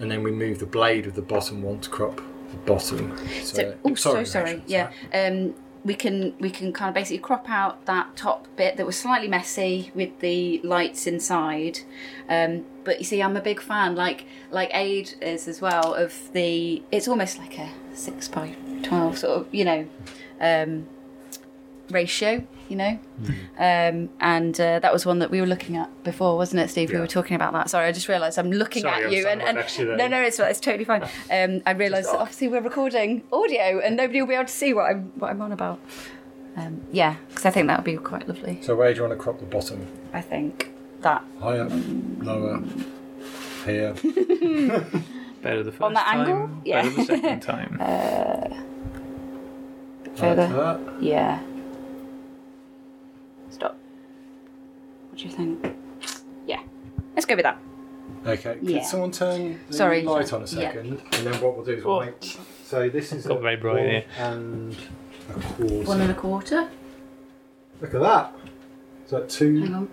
and then we move the blade of the bottom one to crop the bottom. So, oh, so sorry. Yeah. Um, we can we can kind of basically crop out that top bit that was slightly messy with the lights inside. Um, but you see, I'm a big fan, like like Aid is as well, of the. It's almost like a six by twelve sort of, you know, um, ratio. You know, um, and uh, that was one that we were looking at before, wasn't it, Steve? We were talking about that. Sorry, I just realised I'm looking Sorry, at I'm you, and, right next to you and no, no, it's it's totally fine. (laughs) Um, I realised that obviously we're recording audio, and nobody will be able to see what I'm what I'm on about. Um, yeah, because I think that would be quite lovely. So where do you want to crop the bottom? I think that Higher, lower, here. (laughs) Better the first On that time. angle? Yeah. Better the second time. (laughs) further. Like that. Yeah. Stop. What do you think? Yeah, let's go with that. Okay. Could Yeah. someone turn the Sorry. light on a Yeah. second? And then what we'll do is we'll make. So this is Got a very bright one here. and a quarter. One and a quarter. Look at that. Is that two? Hang on.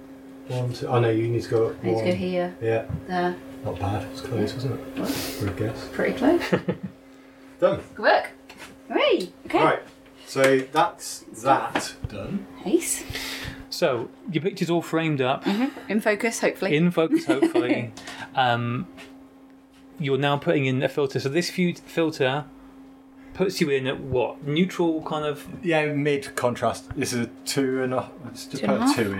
One, two. Oh no, you need to go up I need one. to go here, Yeah, there. not bad. It's close, wasn't it? Good guess. Pretty close. (laughs) Done. Good work. Hooray! Okay. Right. So that's that done. Ace. So your picture's all framed up, In focus, hopefully. in focus, hopefully. (laughs) um, you're now putting in a filter. So this fu- filter puts you in at what neutral kind of. Yeah, mid contrast. This is a two and a. Let's just Two put and a a half? two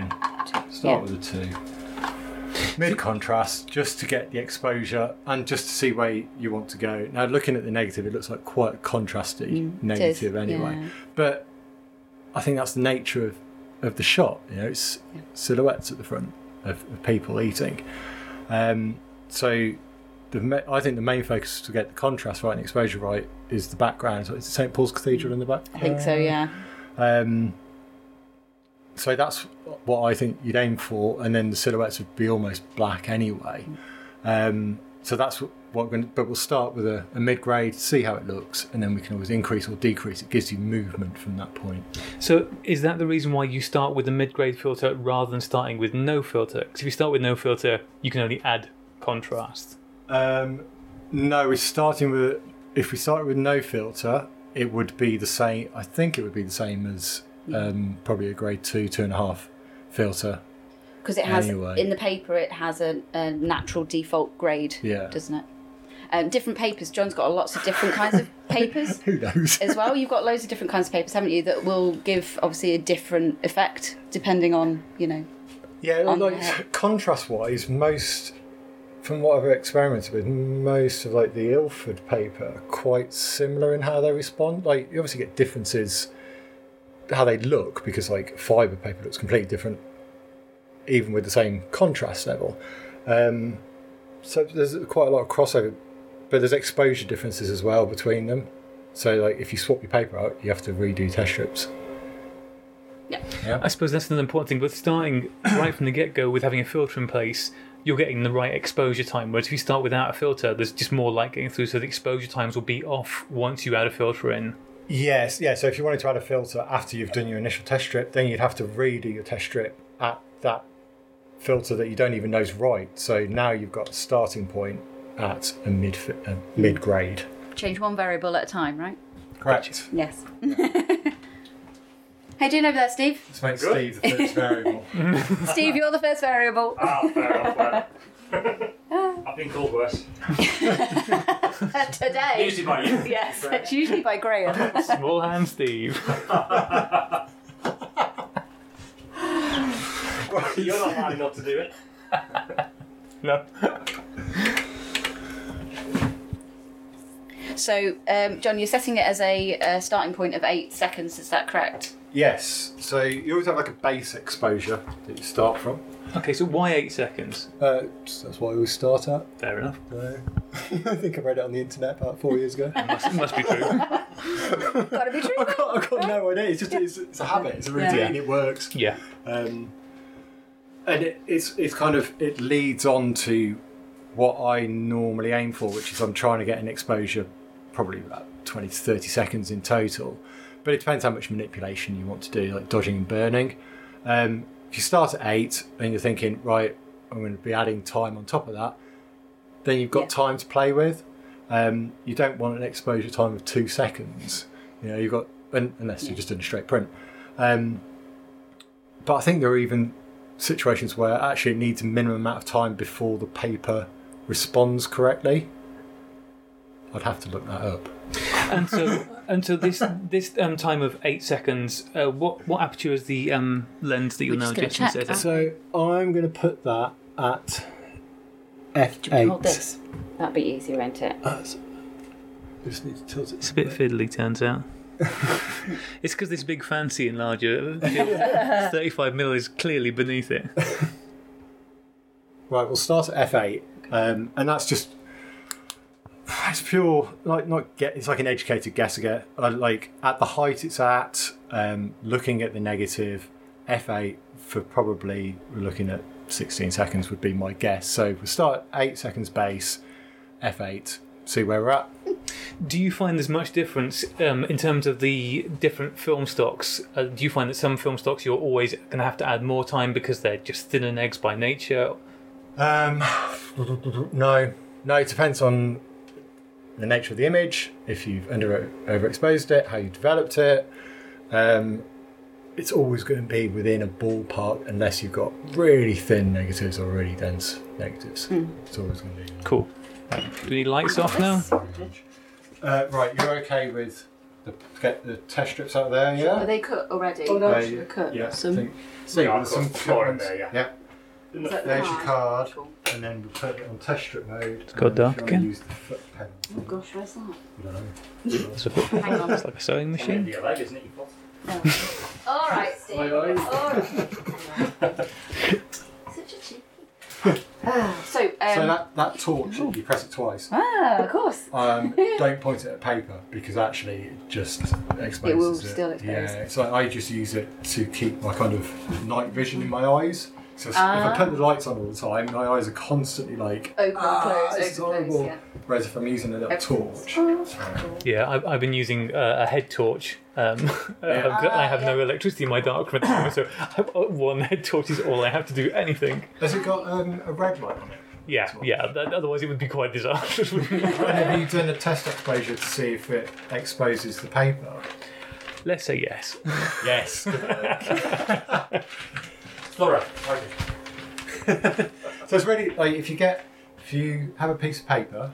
in. Start with a two. Mid contrast, just to get the exposure and just to see where you want to go. Now, looking at the negative, it looks like quite a contrasty negative anyway. yeah. But I think that's the nature of, of the shot. You know, it's silhouettes at the front of, of people eating. Um, so the I think the main focus to get the contrast right and exposure right is the background. So it's St Paul's Cathedral in the back. I think so. Yeah. Um, so that's what I think you'd aim for, and then the silhouettes would be almost black anyway. Um, so that's what, what we're going to, but we'll start with a, a mid grade, see how it looks, and then we can always increase or decrease. It gives you movement from that point. So is that the reason why you start with a mid-grade filter rather than starting with no filter? Because if you start with no filter, you can only add contrast. Um, no, we're starting with, if we started with no filter, it would be the same, I think it would be the same as um, probably a grade two, two and a half filter. Because it has Anyway. in the paper, it has a, a natural default grade. Yeah. Doesn't it? Um, different papers. John's got lots of different kinds of (laughs) papers. Who knows? as well. You've got loads of different kinds of papers, haven't you? That will give obviously a different effect depending on you know. Yeah, like there. (laughs) contrast wise, most from what I've experimented with, most of like the Ilford paper are quite similar in how they respond. Like you obviously get differences how they look because like fibre paper looks completely different even with the same contrast level. Um, so there's quite a lot of crossover, but there's exposure differences as well between them. So like if you swap your paper out, you have to redo test strips. Yeah. I suppose that's another important thing. But starting (coughs) right from the get-go with having a filter in place, you're getting the right exposure time. Whereas if you start without a filter, there's just more light getting through, so the exposure times will be off once you add a filter in. Yes, yeah. So if you wanted to add a filter after you've done your initial test strip, then you'd have to redo your test strip at that filter that you don't even know is right. So now you've got a starting point at a mid a mid grade. Change one variable at a time, right? Correct. Yes. (laughs) How you doing over there, Steve? Let's make Good. Steve the first variable. (laughs) Steve, you're the first variable. Ah, fair enough. fair. (laughs) I've been called worse. Today. Usually by you. Yes, it's usually by Graham. Small hand, Steve. You're not hard enough to do it. no. So, um, John, you're setting it as a, uh starting point of eight seconds. Is that correct? yes. So you always have like a base exposure that you start from. Okay, so why eight seconds? Uh, that's what I always start at. Fair enough. So, (laughs) I think I read it on the internet about four years ago. Must, must be true. (laughs) Gotta be true. I've got, I've got no idea. It's just it's, it's a habit. It's a routine. Yeah. It works. Yeah. Um, and it, it's it's kind of it leads on to what I normally aim for, which is I'm trying to get an exposure, probably about 20 to 30 seconds in total. But it depends how much manipulation you want to do, like dodging and burning. Um, if you start at eight and you're thinking, right, I'm going to be adding time on top of that, then you've got Yeah. time to play with. Um, you don't want an exposure time of two seconds. You know, you've got un- unless you're just doing a straight print. Um, but I think there are even situations where actually it needs a minimum amount of time before the paper responds correctly. I'd have to look that up. And so, (laughs) and so this this um, time of eight seconds. Uh, what what aperture is the um, lens that you're We're now just gonna adjusting check set that. So I'm going to put that at Do you hold f8. this? That'd be easier, won't it? Uh, just need to tilt it. It's a bit fiddly, turns out. (laughs) it's because this big fancy enlarger, (laughs) 35 mil, is clearly beneath it. Right, we'll start at f8, um, and that's just (sighs) it's pure like not get. It's like an educated guess again. Uh, like at the height it's at, um, looking at the negative, f8 for probably we're looking at 16 seconds would be my guess. So we'll start at eight seconds base, f8, see where we're at. Do you find there's much difference um, in terms of the different film stocks? Uh, do you find that some film stocks you're always going to have to add more time because they're just thinner eggs by nature? Um, (sighs) no, no. It depends on the nature of the image, if you've under overexposed it, how you developed it. Um, it's always going to be within a ballpark unless you've got really thin negatives or really dense negatives. It's always going to be. Cool. Do we need lights off now? Uh, right, you're okay with the get the test strips out there, yeah? Are they cut already? Uh, They're cut. yeah. Some. think- See, Yeah, I've there's some got four in there, yeah. Yeah. Is that the There's your card, Cool. and then we put it on test strip mode. go and then if dark again. Use the foot pen. Oh gosh, where's that? I don't know. It's, a bit, Hang on. it's like a sewing machine. Your leg, isn't it? Your? All right, (laughs) Steve. Oi, oi. All right. (laughs) Such a cheeky. Ah, so, um, So that, that torch, you press it twice. Ah, of course. Um, (laughs) don't point it at paper because actually it just exposes It will still expose. Yeah, so I just use it to keep my kind of night vision in my eyes. So if I put the lights on all the time, my eyes are constantly like, open, ah, close, this is open, close. horrible. Yeah. Whereas if I'm using a little torch, Yeah, I've, I've been using uh, a head torch. Um, (laughs) I've I have no electricity in my dark room at the moment, so (coughs) uh, one head torch is all I have to do anything. has it got um, a red light on it? Yeah, yeah. That, otherwise, it would be quite disastrous. And (laughs) have you done a test exposure to see if it exposes the paper? Let's say yes. (laughs) Yes. Laura, (laughs) So it's really like if you get if you have a piece of paper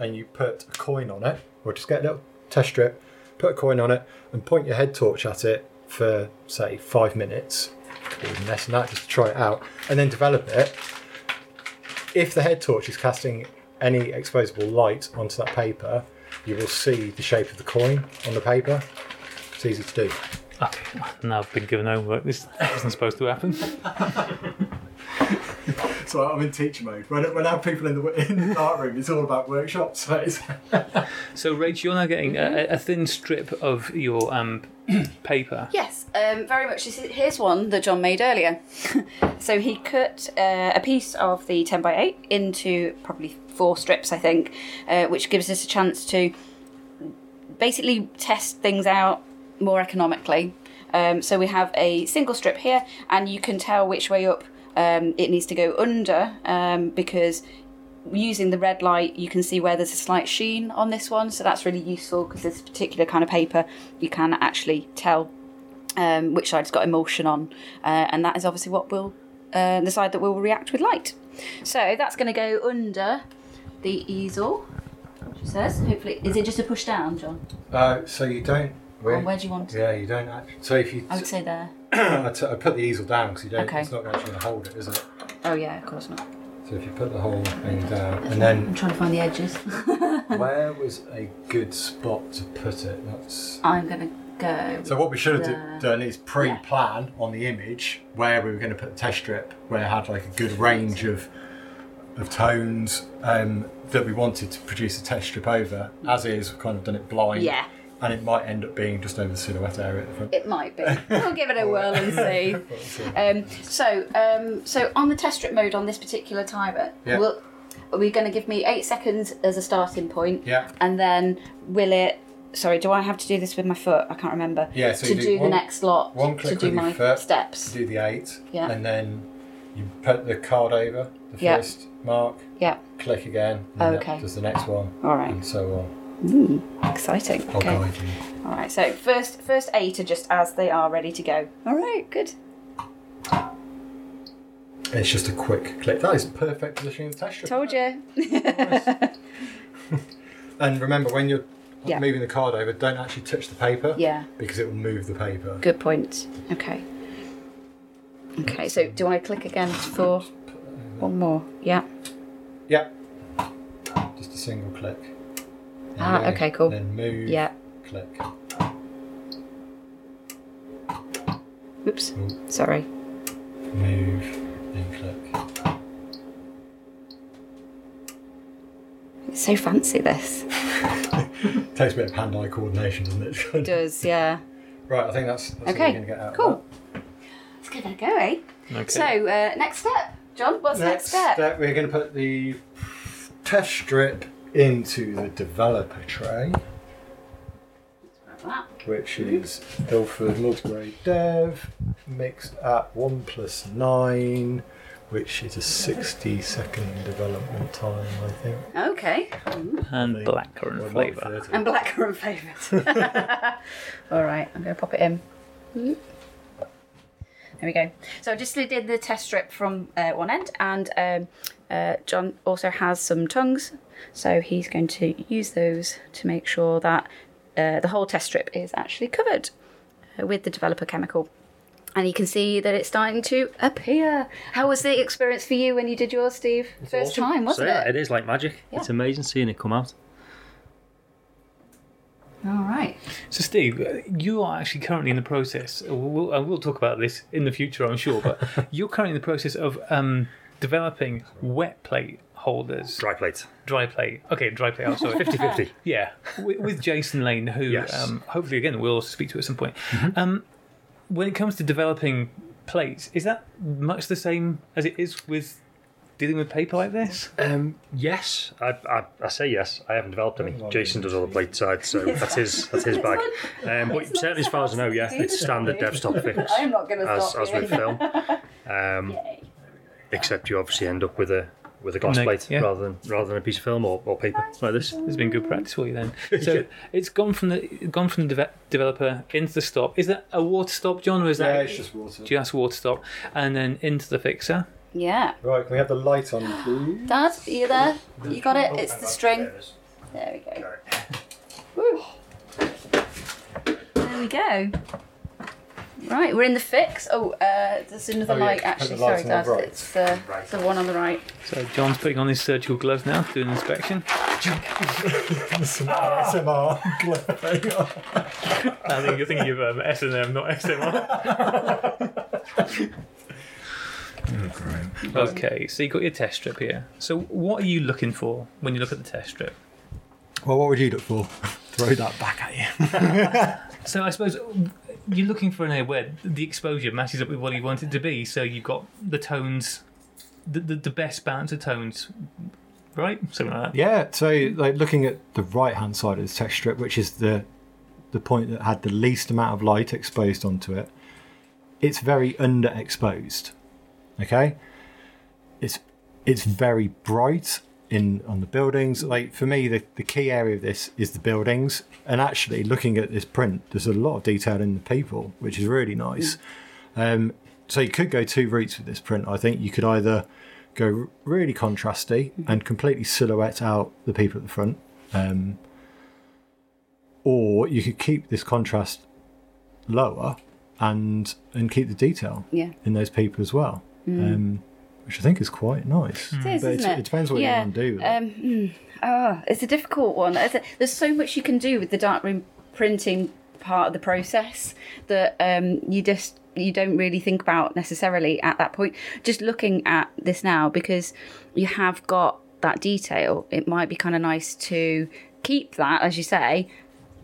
and you put a coin on it, or just get a little test strip, put a coin on it, and point your head torch at it for say five minutes, or even less than that, just to try it out, and then develop it. If the head torch is casting any exposable light onto that paper, you will see the shape of the coin on the paper. It's easy to do. Okay, now I've been given homework. This isn't supposed to happen. (laughs) So I'm in teacher mode. When, when I have people in the in the art room, it's all about workshops. So it's, (laughs) So, Rach, you're now getting a, a thin strip of your um, (clears throat) paper. Yes, um, very much. This is- Here's one that John made earlier. (laughs) so he cut uh, a piece of the 10 by 8 into probably four strips, I think, uh, which gives us a chance to basically test things out more economically. Um, so we have a single strip here, and you can tell which way up um, it needs to go under um, because using the red light, you can see where there's a slight sheen on this one. So that's really useful because this particular kind of paper, you can actually tell um, which side's got emulsion on, uh, and that is obviously what will uh, the side that will react with light. So that's going to go under the easel. She says. Hopefully, is it just a push down, John? uh, so you don't. Or where do you want? Yeah, you don't actually. So if you, I would say there. (clears throat) I, t- I put the easel down because you don't. Okay. It's not actually going to hold it, is it? Oh yeah, of course not. So if you put the whole thing down, and then I'm trying to find the edges. (laughs) where was a good spot to put it? That's. I'm gonna go. So what we should have do- done is pre-plan on the image where we were going to put the test strip, where it had like a good range of of tones um, that we wanted to produce a test strip over. As is, we've kind of done it blind. Yeah. And it might end up being just over the silhouette area at the front. It might be. We'll give it a whirl and (laughs) see. Um, so, um, so on the test strip mode on this particular timer, Yeah. will are we going to give me eight seconds as a starting point? Yeah. And then will it? Sorry, do I have to do this with my foot? I can't remember. Yeah, so to you do, do one- the next lot. one click to do my foot. steps. do the eight, Yeah. and then You put the card over the Yeah. first mark, Yeah. click again, Okay. does the next one, All right. and so on. Hmm. Exciting. I'll Okay. All right. So first, first eight are just as they are, ready to go. All right. Good. It's just a quick click. That is perfect positioning of the test strip. Told you. (laughs) And remember, when you're Yeah. moving the card over, don't actually touch the paper. Yeah. Because it will move the paper. Good point. Okay. Okay. So do I click again for one more? Yeah. Yeah. Just a single click. There Ah, you go. okay, cool. Then move. Yeah. Click. Oops. Ooh. Sorry. Move. Then click. It's so fancy. This (laughs) Takes a bit of hand-eye coordination, doesn't it? it does. Yeah. (laughs) right. I think that's, that's what Okay, we're going to get out. of Cool. Let's give it a go, eh? Okay. So uh, next step, John. What's that. next, step? Next step? we're going to put the test strip into the developer tray. Which is Ilford Multigrade Dev, mixed at 1 plus 9, which is a 60 second development time, I think. Okay. and Or blackcurrant not flavour. 30. And blackcurrant flavours. (laughs) (laughs) All right, I'm going to pop it in. There we go. So I just did the test strip from uh, one end, and um, uh, John also has some tongues, so he's going to use those to make sure that uh, the whole test strip is actually covered uh, with the developer chemical. And you can see that it's starting to appear. How was the experience for you when you did yours, Steve? First awesome. time, wasn't so, yeah, it? it is like magic. It's amazing seeing it come out. All right. So, Steve, uh, you are actually currently in the process. uh, We'll, we'll talk about this in the future, I'm sure, but (laughs) you're currently in the process of um, developing wet plate holders. Dry plate. Dry plate. Okay, dry plate. I'm sorry. 50 50. (laughs) Yeah, with, with Jason Lane, who Yes. um, hopefully again we'll also speak to at some point. Um, when it comes to developing plates, is that much the same as it is with dealing with paper like this? Um, yes, I, I, I say yes. I haven't developed any. Jason does all the plate side, so (laughs) that's his that's his bag. Um, but certainly, as far as I know, yeah, it's standard (laughs) dev stock fix I'm not going to as, stop as you. with film. Um, except you obviously end up with a with a glass No, plate yeah. rather than rather than a piece of film or, or paper like this. This has been good practice for you then. (laughs) So it's gone from the gone from the deve- developer into the stop. Is that a water stop, John, or is that? Yeah, that it's just water. just water stop? And then into the fixer. Yeah. Right, can we have the light on, please? Dad, are you there? You got it? It's the string. There we go. Woo. There we go. Right, we're in the fix. Oh, uh, there's another Oh, yeah, light put actually. the light Sorry, on Dad. the right. It's the, the one on the right. So John's putting on his surgical gloves now, doing an inspection. Some ASMR glowing. I think you're thinking of um, S and M, not SMR. Okay, so you've got your test strip here. So what are you looking for when you look at the test strip? Well, what would you look for? (laughs) Throw that back at you. So I suppose you're looking for an area where the exposure matches up with what you want it to be. So you've got the tones, the, the, the best balance of tones, right? Something like that. Yeah, so like looking at the right hand side of the text strip, which is the the point that had the least amount of light exposed onto it, it's very underexposed. Okay? It's it's very bright in on the buildings. Like for me the, the key area of this is the buildings. And actually looking at this print, there's a lot of detail in the people, which is really nice. Um, so you could go two routes with this print. I think you could either go really contrasty and completely silhouette out the people at the front, um, or you could keep this contrast lower and and keep the detail Yeah. in those people as well, um, which I think is quite nice. It is, But isn't it? it depends what yeah. you want to do. With. Um, oh, it's a difficult one. A- There's so much you can do with the darkroom printing part of the process that um, you just you don't really think about necessarily at that point. Just looking at this now because you have got that detail, it might be kind of nice to keep that, as you say.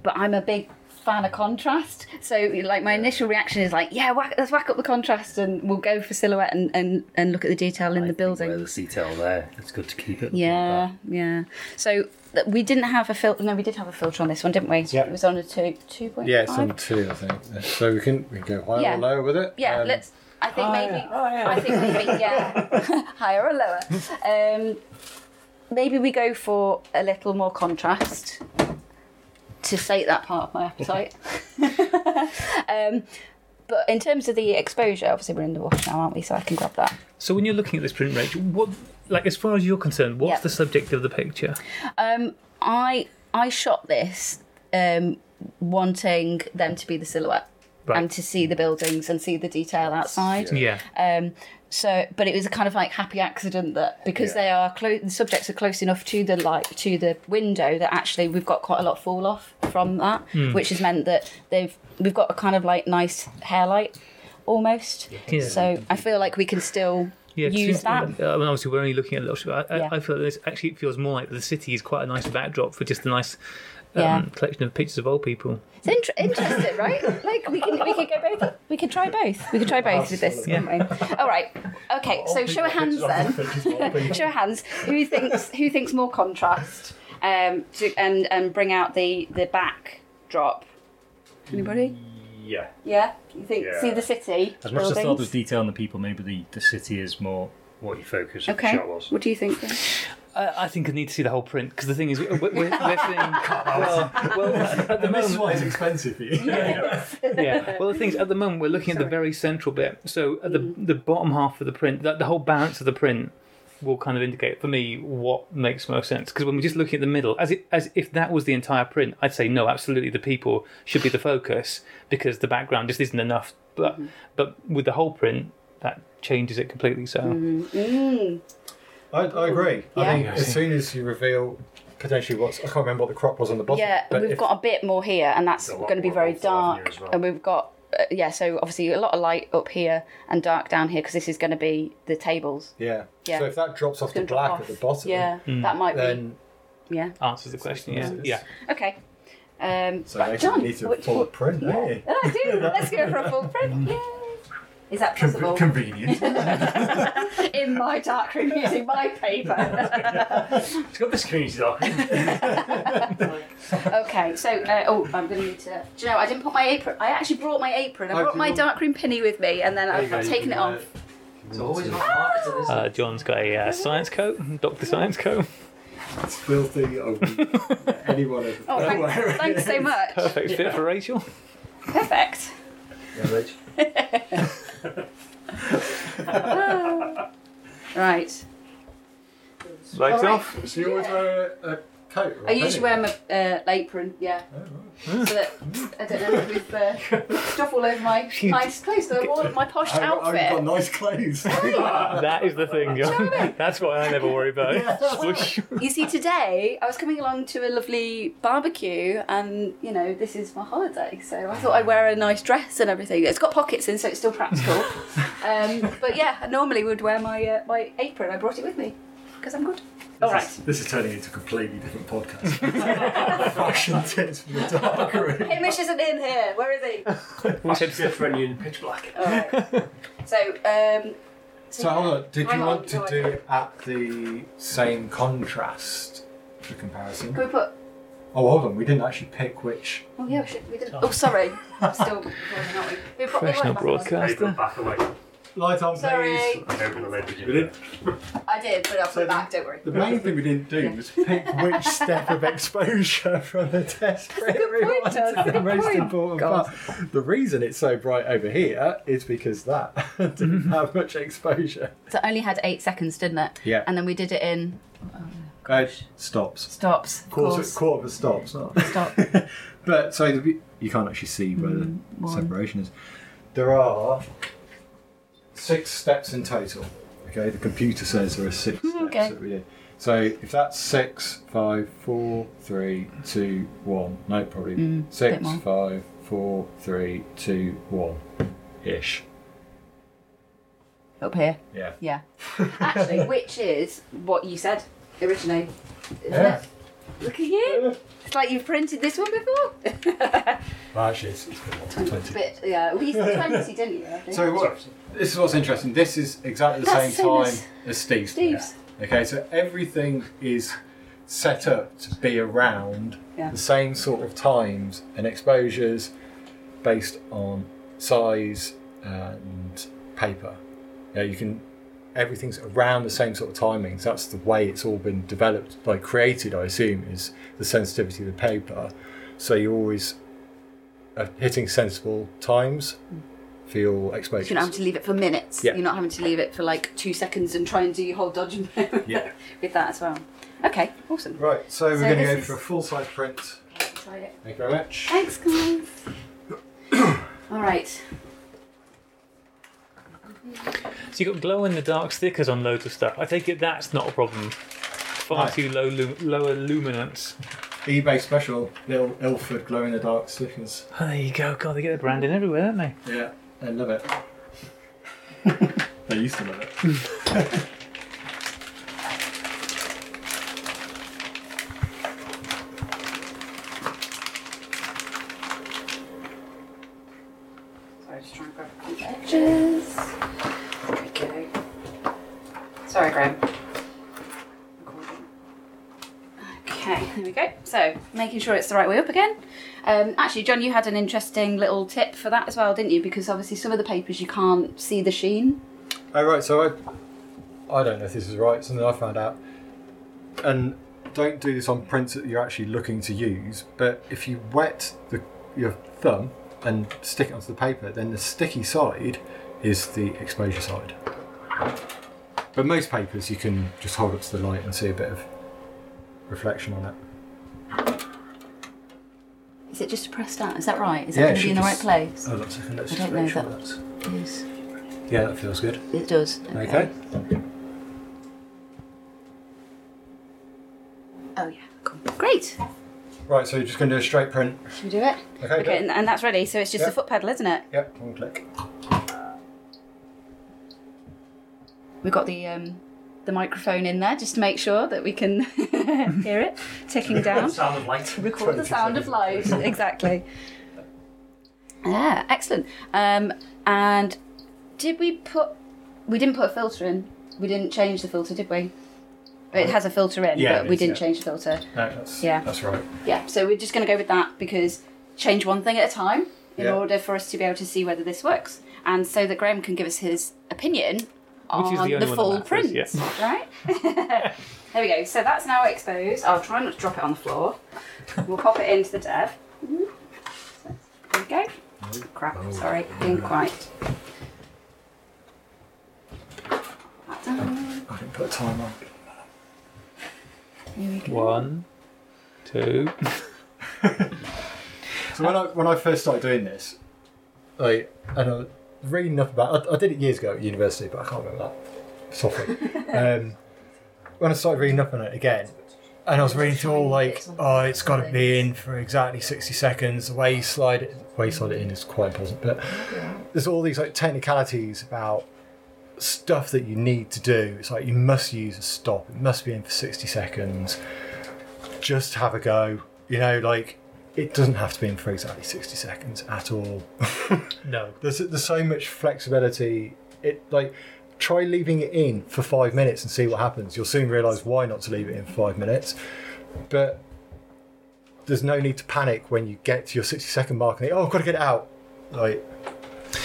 But I'm a big fan of contrast, so like my initial reaction is like, yeah, whack, let's whack up the contrast and we'll go for silhouette and, and, and look at the detail in the building. Where there's detail there, it's good to keep it. Yeah, yeah. So th- we didn't have a filter. No, we did have a filter on this one, didn't we? Yeah. It was on a two two point yeah, it's on two, I think. So we can we can go higher Yeah. or lower with it. Yeah, Um, let's I think maybe. Oh, yeah. I think maybe yeah, (laughs) higher or lower. Um, maybe we go for a little more contrast to sate that part of my appetite. (laughs) um, but in terms of the exposure, obviously we're in the wash now, aren't we? So I can grab that. So when you're looking at this print, Rachel, what, like, as far as you're concerned, what's Yeah. the subject of the picture? Um, I I shot this um, wanting them to be the silhouette Right. and to see the buildings and see the detail outside. Yeah. Um, so, but it was a kind of like happy accident that because Yeah. they are close, the subjects are close enough to the light to the window that actually we've got quite a lot of fall off from that, Hmm. which has meant that they've we've got a kind of like nice hair light almost. Yeah. So I feel like we can still Yeah, use seems- that. I mean, obviously, we're only looking at a little shot. I, Yeah. I, I feel that this actually it feels more like the city is quite a nice backdrop for just a nice um, Yeah. collection of pictures of old people. It's inter- interesting, right? Like we can we could go both. We could try both. We could try both with this. couldn't we? All right. Okay. So show of hands then. show of hands. Who thinks who thinks more contrast? Um, to, and and bring out the the backdrop. Anybody? Yeah. Yeah. You think Yeah. see the city? As much as I thought buildings? there's detail on the people, maybe the, the city is more what you focus of Okay. the shot was. What do you think? then? I, I think I need to see the whole print because the thing is, we're, we're, we're (laughs) seeing. well, well, (laughs) at the This is moment, why it's expensive for you. (laughs) yeah. Well, the thing is, at the moment, we're looking at the very central bit. So at the mm. the bottom half of the print, the, the whole balance of the print will kind of indicate for me what makes most sense. Because when we're just looking at the middle, as it as if that was the entire print, I'd say no, absolutely, the people should be the focus because the background just isn't enough. But mm-hmm. but with the whole print, that changes it completely. So mm-hmm. Mm. I, I agree. Yeah. I think as soon as you reveal potentially what's I can't remember what the crop was on the bottom. Yeah, but we've if- got a bit more here, and that's There's a lot going to be very above that here dark. well. And we've got uh, yeah, so obviously a lot of light up here and dark down here because this is going to be the tables. yeah. Yeah. So if that drops off It's to gonna black off. at the bottom, Yeah, that might then be. Yeah. answers the question. Yeah, yeah. Okay. Um, so right, John, need to which full print, don't you? Yeah, I do. (laughs) Let's go for a full print. (laughs) Yay. Is that possible? Convenient. (laughs) (laughs) In my darkroom using my paper. (laughs) It's got this community document. okay, so uh, oh, I'm going to need to. Do you know? I didn't put my apron. I actually brought my apron. I brought my you want- darkroom pinny with me, and then I've, go, I've taken it can, off. It's always not marketed, is it? Uh, John's got a uh, science coat, Doctor Science coat. It's filthy. I would- Anyone of Oh, thanks, thanks so much. Perfect fit for Rachel. Perfect. Yeah, Rich. Right. Legs All right. off. So you always wear a, a coat? Or a I usually wear my uh, apron, yeah. So that I don't know with uh, stuff all over my (laughs) nice clothes. So all of my posh I've, I've got nice clothes. (laughs) (laughs) That is the thing, John. That's what I never worry about. Swoosh. You see, today I was coming along to a lovely barbecue, and you know this is my holiday, so I thought I'd wear a nice dress and everything. It's got pockets in, so it's still practical. um, but yeah, I normally would wear my uh, my apron. I brought it with me because I'm good. All right. This is turning into a completely different podcast. (laughs) Fashion tips for the dark room. Hamish isn't in here. Where is he? We said different in pitch black. All right. So, um, So hold on, did Hang you on, want to go do on. it at the same contrast for comparison? Can we put? Oh, hold on, we didn't actually pick which. Oh yeah, we, should, we didn't. Oh, sorry. I'm still. recording, aren't we? We put Professional light back on. broadcaster. back away. Light on, Sorry. please. I open the lid. Did you? We didn't. I did, but I'll put So it back. Don't worry. The main thing we didn't do was pick which (laughs) step of exposure from the test for a point, everyone is that's a the good most point. important God. part. The reason it's so bright over here is because that (laughs) didn't have much exposure. So it only had eight seconds, didn't it? Yeah. And then we did it in Uh, stops. stops. Of Quarter, course. quarter of a stops. Not. Stop. (laughs) But so the, you can't actually see where the Mm, one. separation is. There are six steps in total. Okay, the computer says there are six steps okay. that we did. So if that's six, five, four, three, two, one. No, probably Mm, six, bit more. five, four, three, two, one, ish. Up here. Yeah. Yeah. (laughs) Actually, which is what you said originally, isn't Yeah. it? Look at you. It's like you've printed this one before. (laughs) Well, actually, it's, it's been more than twenty. Bit, yeah, well, you said (laughs) 20, didn't you? I think? So what? This is what's interesting. This is exactly the That's same same time as as Steve's. Steve's. Okay, so everything is set up to be around Yeah. the same sort of times and exposures based on size and paper. You, know, you can everything's around the same sort of timings. That's the way it's all been developed, like created. I assume is the sensitivity of the paper. So you're always are hitting sensible times for your exposures. So you're not having to leave it for minutes. Yeah. You're not having to leave it for like two seconds and try and do your whole dodge and Yeah. (laughs) with that as well. Okay, awesome. Right, so we're So going to go is- for a full size print. Thank you very much. Thanks, guys. (coughs) All right. So you've got glow in the dark stickers on loads of stuff. I take it that's not a problem. Far No. too low, lu- lower luminance. eBay special, little Ilford glow in the dark stickers. Oh, there you go. God, they get the branding everywhere, don't they? Yeah, I love it. (laughs) I used to love it. (laughs) Sorry, just trying to grab a few edges. There we go. Sorry, Graham. Recording. Okay, there we go. So, making sure it's the right way up again. Um, actually, John, you had an interesting little tip for that as well, didn't you? Because obviously, some of the papers you can't see the sheen. Oh right, so I, I don't know if this is right. Something I found out, and don't do this on prints that you're actually looking to use. But if you wet the your thumb and stick it onto the paper, then the sticky side is the exposure side. But most papers you can just hold up to the light and see a bit of reflection on it. Is it just pressed down? Is that right? Is Yeah, it going to be in the right place? Oh, second. Let's I don't know sure that- that's. Yes. Yeah, that feels good. It does. Okay. Oh, yeah. Cool. Great. Right, so you're just going to do a straight print. Should we do it? Okay. Okay, and, and that's ready. So it's just Yeah. a foot pedal, isn't it? Yep. One click. We've got the um, the microphone in there just to make sure that we can (laughs) hear it ticking (laughs) down. Sound of light. Record the sound of light. (laughs) exactly. Yeah, excellent. Um, and did we put? We didn't put a filter in. We didn't change the filter, did we? It has a filter in, Yeah, but it we is, didn't yeah. change the filter. No, that's Yeah. that's right. Yeah, so we're just going to go with that because change one thing at a time in Yeah. order for us to be able to see whether this works, and so that Graham can give us his opinion on Which is the only one that full matters, print. yes. (laughs) Right? (laughs) there we go. So that's now exposed. I'll try not to drop it on the floor. We'll pop it into the dev. So, there we go. Crap. Oh, sorry, didn't quite. That down. I didn't put a time on. Here we go. One, two. (laughs) So when I when I first started doing this, like and I was reading up about, I, I did it years ago at university, but I can't remember that softly. (laughs) um, when I started reading up on it again, and I was reading through all like, oh, it's got to be in for exactly sixty seconds. The way you slide it, way you slide it in is quite important. But there's all these like technicalities about stuff that you need to do. It's like you must use a stop. It must be in for sixty seconds. Just have a go. You know, like it doesn't have to be in for exactly sixty seconds at all. (laughs) No. There's there's so much flexibility. It like try leaving it in for five minutes and see what happens. You'll soon realise why not to leave it in for five minutes. But there's no need to panic when you get to your sixty second mark and think, oh, I've got to get it out. Like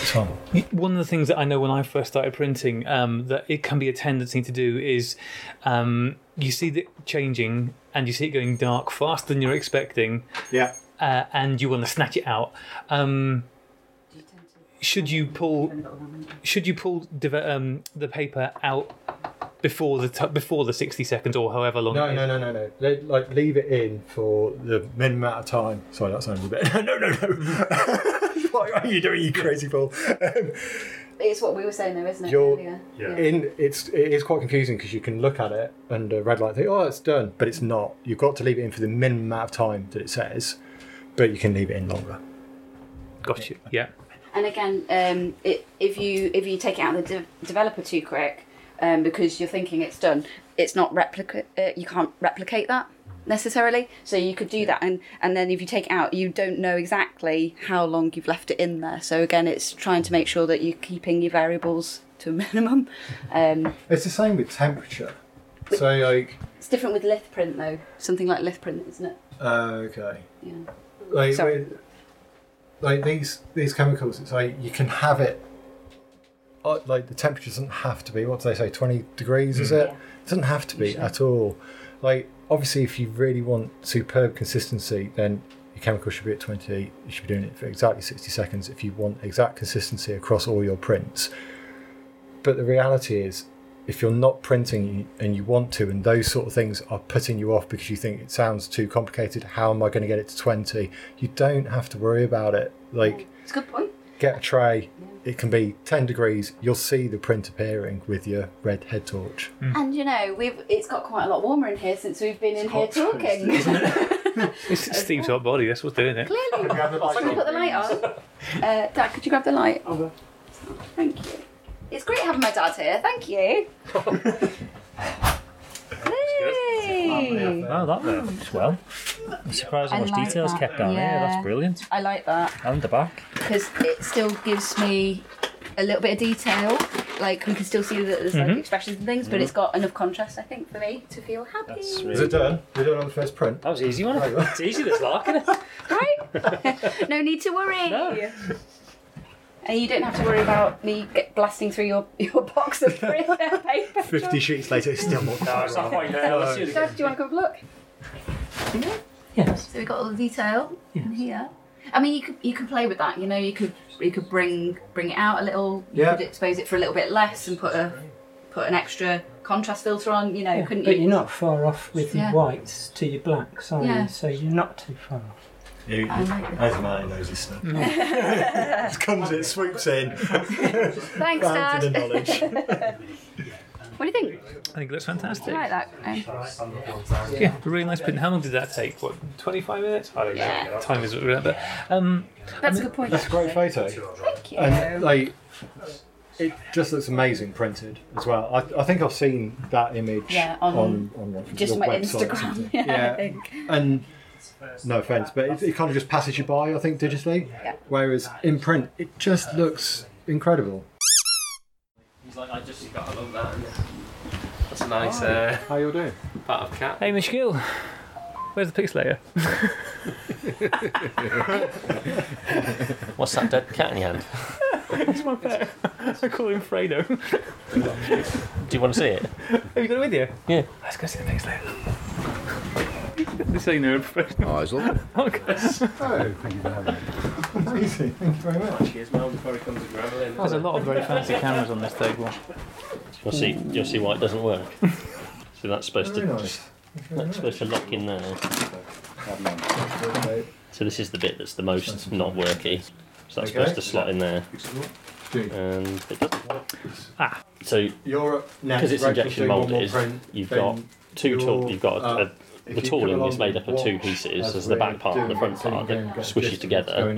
it's fine. One of the things that I know when I first started printing um, that it can be a tendency to do is um, you see it changing and you see it going dark faster than you're expecting, Yeah. uh, and you want to snatch it out. Um, should you pull? Should you pull deve- um, the paper out before the t- before the sixty seconds or however long? No, it is? no, no, no, no. Let, like leave it in for the minimum amount of time. Sorry, that sounded a bit. (laughs) no, no, no. (laughs) what are you doing, you crazy fool? Um, It's what we were saying though, isn't it? You're- earlier? Yeah. in it's it is quite confusing because you can look at it and a red light think oh it's done but it's not you've got to leave it in for the minimum amount of time that it says but you can leave it in longer Got you. Yeah. And again, um, it, if you if you take it out of the de- developer too quick, um, because you're thinking it's done, it's not replicate. Uh, you can't replicate that necessarily. So you could do that, and and then if you take it out, you don't know exactly how long you've left it in there. So again, it's trying to make sure that you're keeping your variables to a (laughs) minimum. Um, it's the same with temperature so like it's different with lith print though. Something like lith print, isn't it? uh, okay Yeah. like Sorry. with, like these these chemicals it's like you can have it Uh, like the temperature doesn't have to be what do they say 20 degrees is hmm. it? It doesn't have to be at all. Like obviously, if you really want superb consistency, then your chemical should be at 28. You should be doing it for exactly 60 seconds if you want exact consistency across all your prints. But the reality is, if you're not printing and you want to, and those sort of things are putting you off because you think it sounds too complicated, how am I going to get it to 20? You don't have to worry about it. Like, It's a good point. Get a tray, it can be 10 degrees, you'll see the print appearing with your red head torch. And you know, we've it's got quite a lot warmer in here since we've been in here hot toast, talking. (laughs) It's Steve's hot body. That's what's doing it. Clearly. Can you put the light on? Uh, Dad, could you grab the light? Thank you. It's great having my dad here. Thank you. (laughs) Hey. Oh, that works hmm. well. I'm surprised how I much like detail's that, kept down here. yeah. That's brilliant. I like that And the back. because it still gives me a little bit of detail. Like we can still see that there's like mm-hmm. expressions and things, but it's mm-hmm. got enough contrast, I think, for me to feel happy. That's Is really it done? We're done on the first print. That was easy one. (laughs) It's easy this lark, isn't it? Right? (laughs) no need to worry. No. And you don't have to worry about me get blasting through your, (laughs) your box of (laughs) print paper. 50 sheets later, it's still more No, it's not quite there. Let's see it Dad, do you want to come have a look? Yes. So we've got all the detail in here. I mean, you could you could play with that. You know, you could you could bring bring it out a little. You Yeah. could expose it for a little bit less and put a put an extra contrast filter on. You know, couldn't you? but you? you're not far off with Yeah. your whites to your blacks, are Yeah. you? So you're not too far off. You, I like this. as Martin knows his stuff. it comes, it swoops in. (laughs) Thanks, Fountain of Dad. knowledge. (laughs) What do you think? I think it looks fantastic. I like that? Um, Yeah, a really nice print. How long did that take? What, 25 minutes? I don't know. Yeah. Time is but um, that's a good point. That's a great photo. Thank you. And like, it just looks amazing printed as well. I, I think I've seen that image Yeah, on- on, on like, Just your my website Instagram. (laughs) something. Yeah, I think. And no offense, but it, it kind of just passes you by. I think digitally, Yeah. whereas in print, it just looks incredible. He's like, I just got to love that. isn't? That's a nice uh, How you all doing? part of cat. hey, Michelle, where's the Pixl-latr? What's that dead cat in your hand? it's my pet. I call him Fredo. Do you want to see it? Have you got it with you? Yeah. Let's go see the Pixl-latr. This ain't no professional. Oh, it's lovely. Okay. Oh, thank you for having me. Amazing, thank you very much. Cheers, Mel, before he comes to gravel in. There's a lot of very fancy cameras on this table. You'll see. You'll see why it doesn't work. so that's supposed Very to nice. that's supposed to lock in there. So this is the bit that's the most not worky. So that's Okay. supposed to slot in there, and it doesn't. Ah. So You're because it's injection doing one more molded, you've got two you're, tool. You've got a, uh, a, if the tooling is made up of two pieces. watch There's the back part and the front it, so you part that a swishes gist of what's together,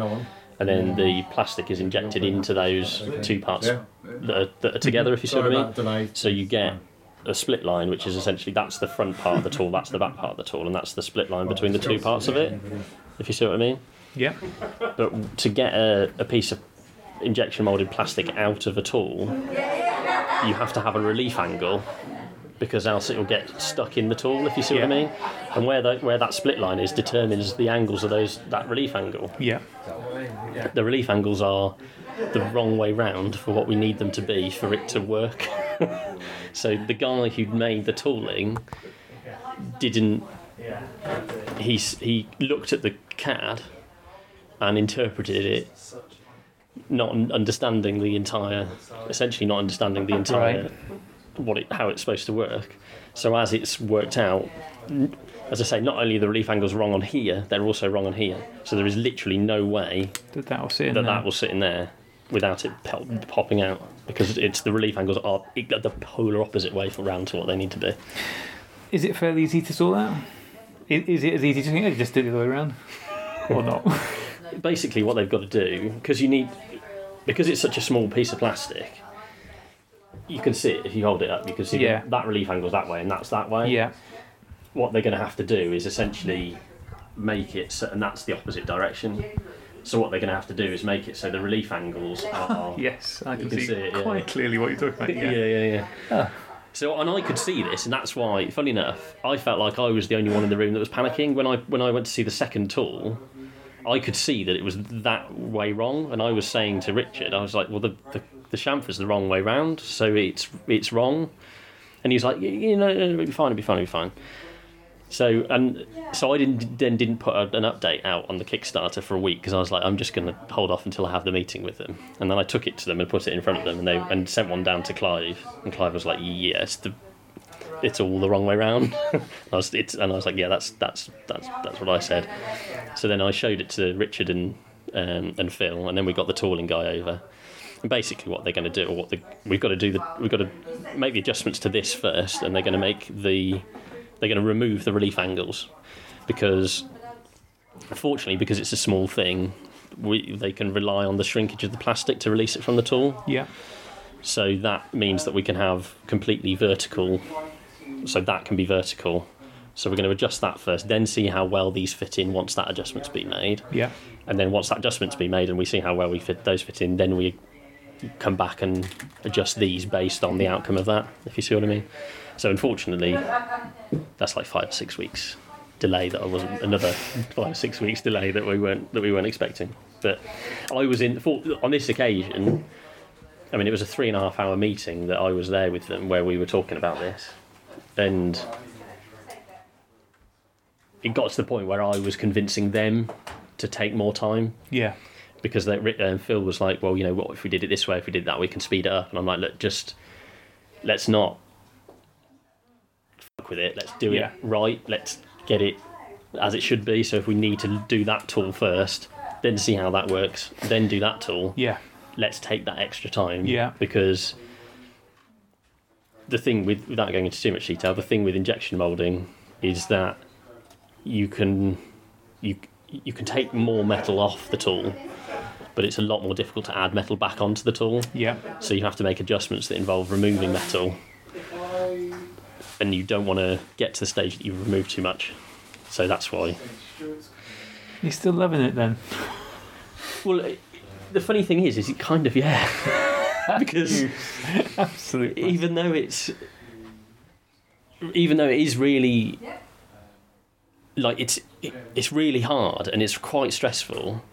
and then the plastic is injected into those Okay. two parts Yeah. that, are, that are together. If you see what I mean. So you get a split line, which is essentially that's the front part of the tool, that's the back part of the tool, and that's the split line between the two parts of it. If you see what I mean. Yeah. But to get a, a piece of injection molded plastic out of a tool, you have to have a relief angle because else it will get stuck in the tool. If you see what I mean. And where the, where that split line is determines the angles of those that relief angle. Yeah. The relief angles are the wrong way round for what we need them to be for it to work. (laughs) so the guy who made the tooling didn't. He he looked at the CAD and interpreted it, not understanding the entire, essentially not understanding the entire Right. What it how it's supposed to work. So as it's worked out, as I say, not only are the relief angles wrong on here, they're also wrong on here. So there is literally no way That that will sit in that there. that will sit in there without it pop, popping out because it's the relief angles are the polar opposite way for round to what they need to be. Is it fairly easy to sort out? I- Is it as easy to think, oh, just do it the other way around? Or not? (laughs) Basically, what they've got to do because you need because it's such a small piece of plastic. You can see it if you hold it up. You can see Yeah. that, relief angle's that way and that's that way. yeah. What they're going to have to do is essentially make it so, and that's the opposite direction. So what they're going to have to do is make it so the relief angles are (laughs) Yes, I can, can see, see it, yeah. quite clearly what you're talking about. yeah, Yeah. yeah, yeah. So and I could see this, and that's why, funny enough, I felt like I was the only one in the room that was panicking when I when I went to see the second tool. I could see that it was that way wrong, and I was saying to Richard, I was like, "Well, the the, the chamfer's the wrong way round, so it's it's wrong." And he's like, "You- "You know, it'll be fine, it'll be fine, it'll be fine." So and so I didn't then didn't put an update out on the Kickstarter for a week because I was like, I'm just going to hold off until I have the meeting with them. And then I took it to them and put it in front of them, and they and sent one down to Clive, and Clive was like, Yes, the it's all the wrong way round. (laughs) I was it's and I was like, Yeah, that's that's that's that's what I said. So then I showed it to Richard and um, and Phil, and then we got the tooling guy over. And basically, what they're going to do, or what the, we've got to do, the, we've got to make the adjustments to this first, and they're going to make the they're going to remove the relief angles because unfortunately because it's a small thing we, they can rely on the shrinkage of the plastic to release it from the tool Yeah. so that means that we can have completely vertical so that can be vertical so we're going to adjust that first then see how well these fit in once that adjustment's been made Yeah. and then once that adjustment's been made and we see how well we fit those fit in then we come back and adjust these based on the outcome of that if you see what i mean so unfortunately that's like five or six weeks delay that I wasn't another five or six weeks delay that we weren't that we weren't expecting. But I was in for, on this occasion. I mean, it was a three and a half hour meeting that I was there with them where we were talking about this, and it got to the point where I was convincing them to take more time Yeah. Because they, uh, Phil was like, "Well, you know, what if we did it this way? If we did that, we can speed it up." And I'm like, "Look, just let's not fuck with it. Let's do Yeah. it right. Let's get it as it should be. So if we need to do that tool first, then see how that works, then do that tool. Yeah. Let's take that extra time. Yeah. Because the thing with without going into too much detail, the thing with injection molding is that you can you you can take more metal off the tool, but it's a lot more difficult to add metal back onto the tool. Yeah. So you have to make adjustments that involve removing metal, and you don't want to get to the stage that you've removed too much. So that's why. You're still loving it then? Well, it, the funny thing is, is it kind of yeah, (laughs) because (laughs) Absolutely. even though it's even though it is really like it's it, it's really hard and it's quite stressful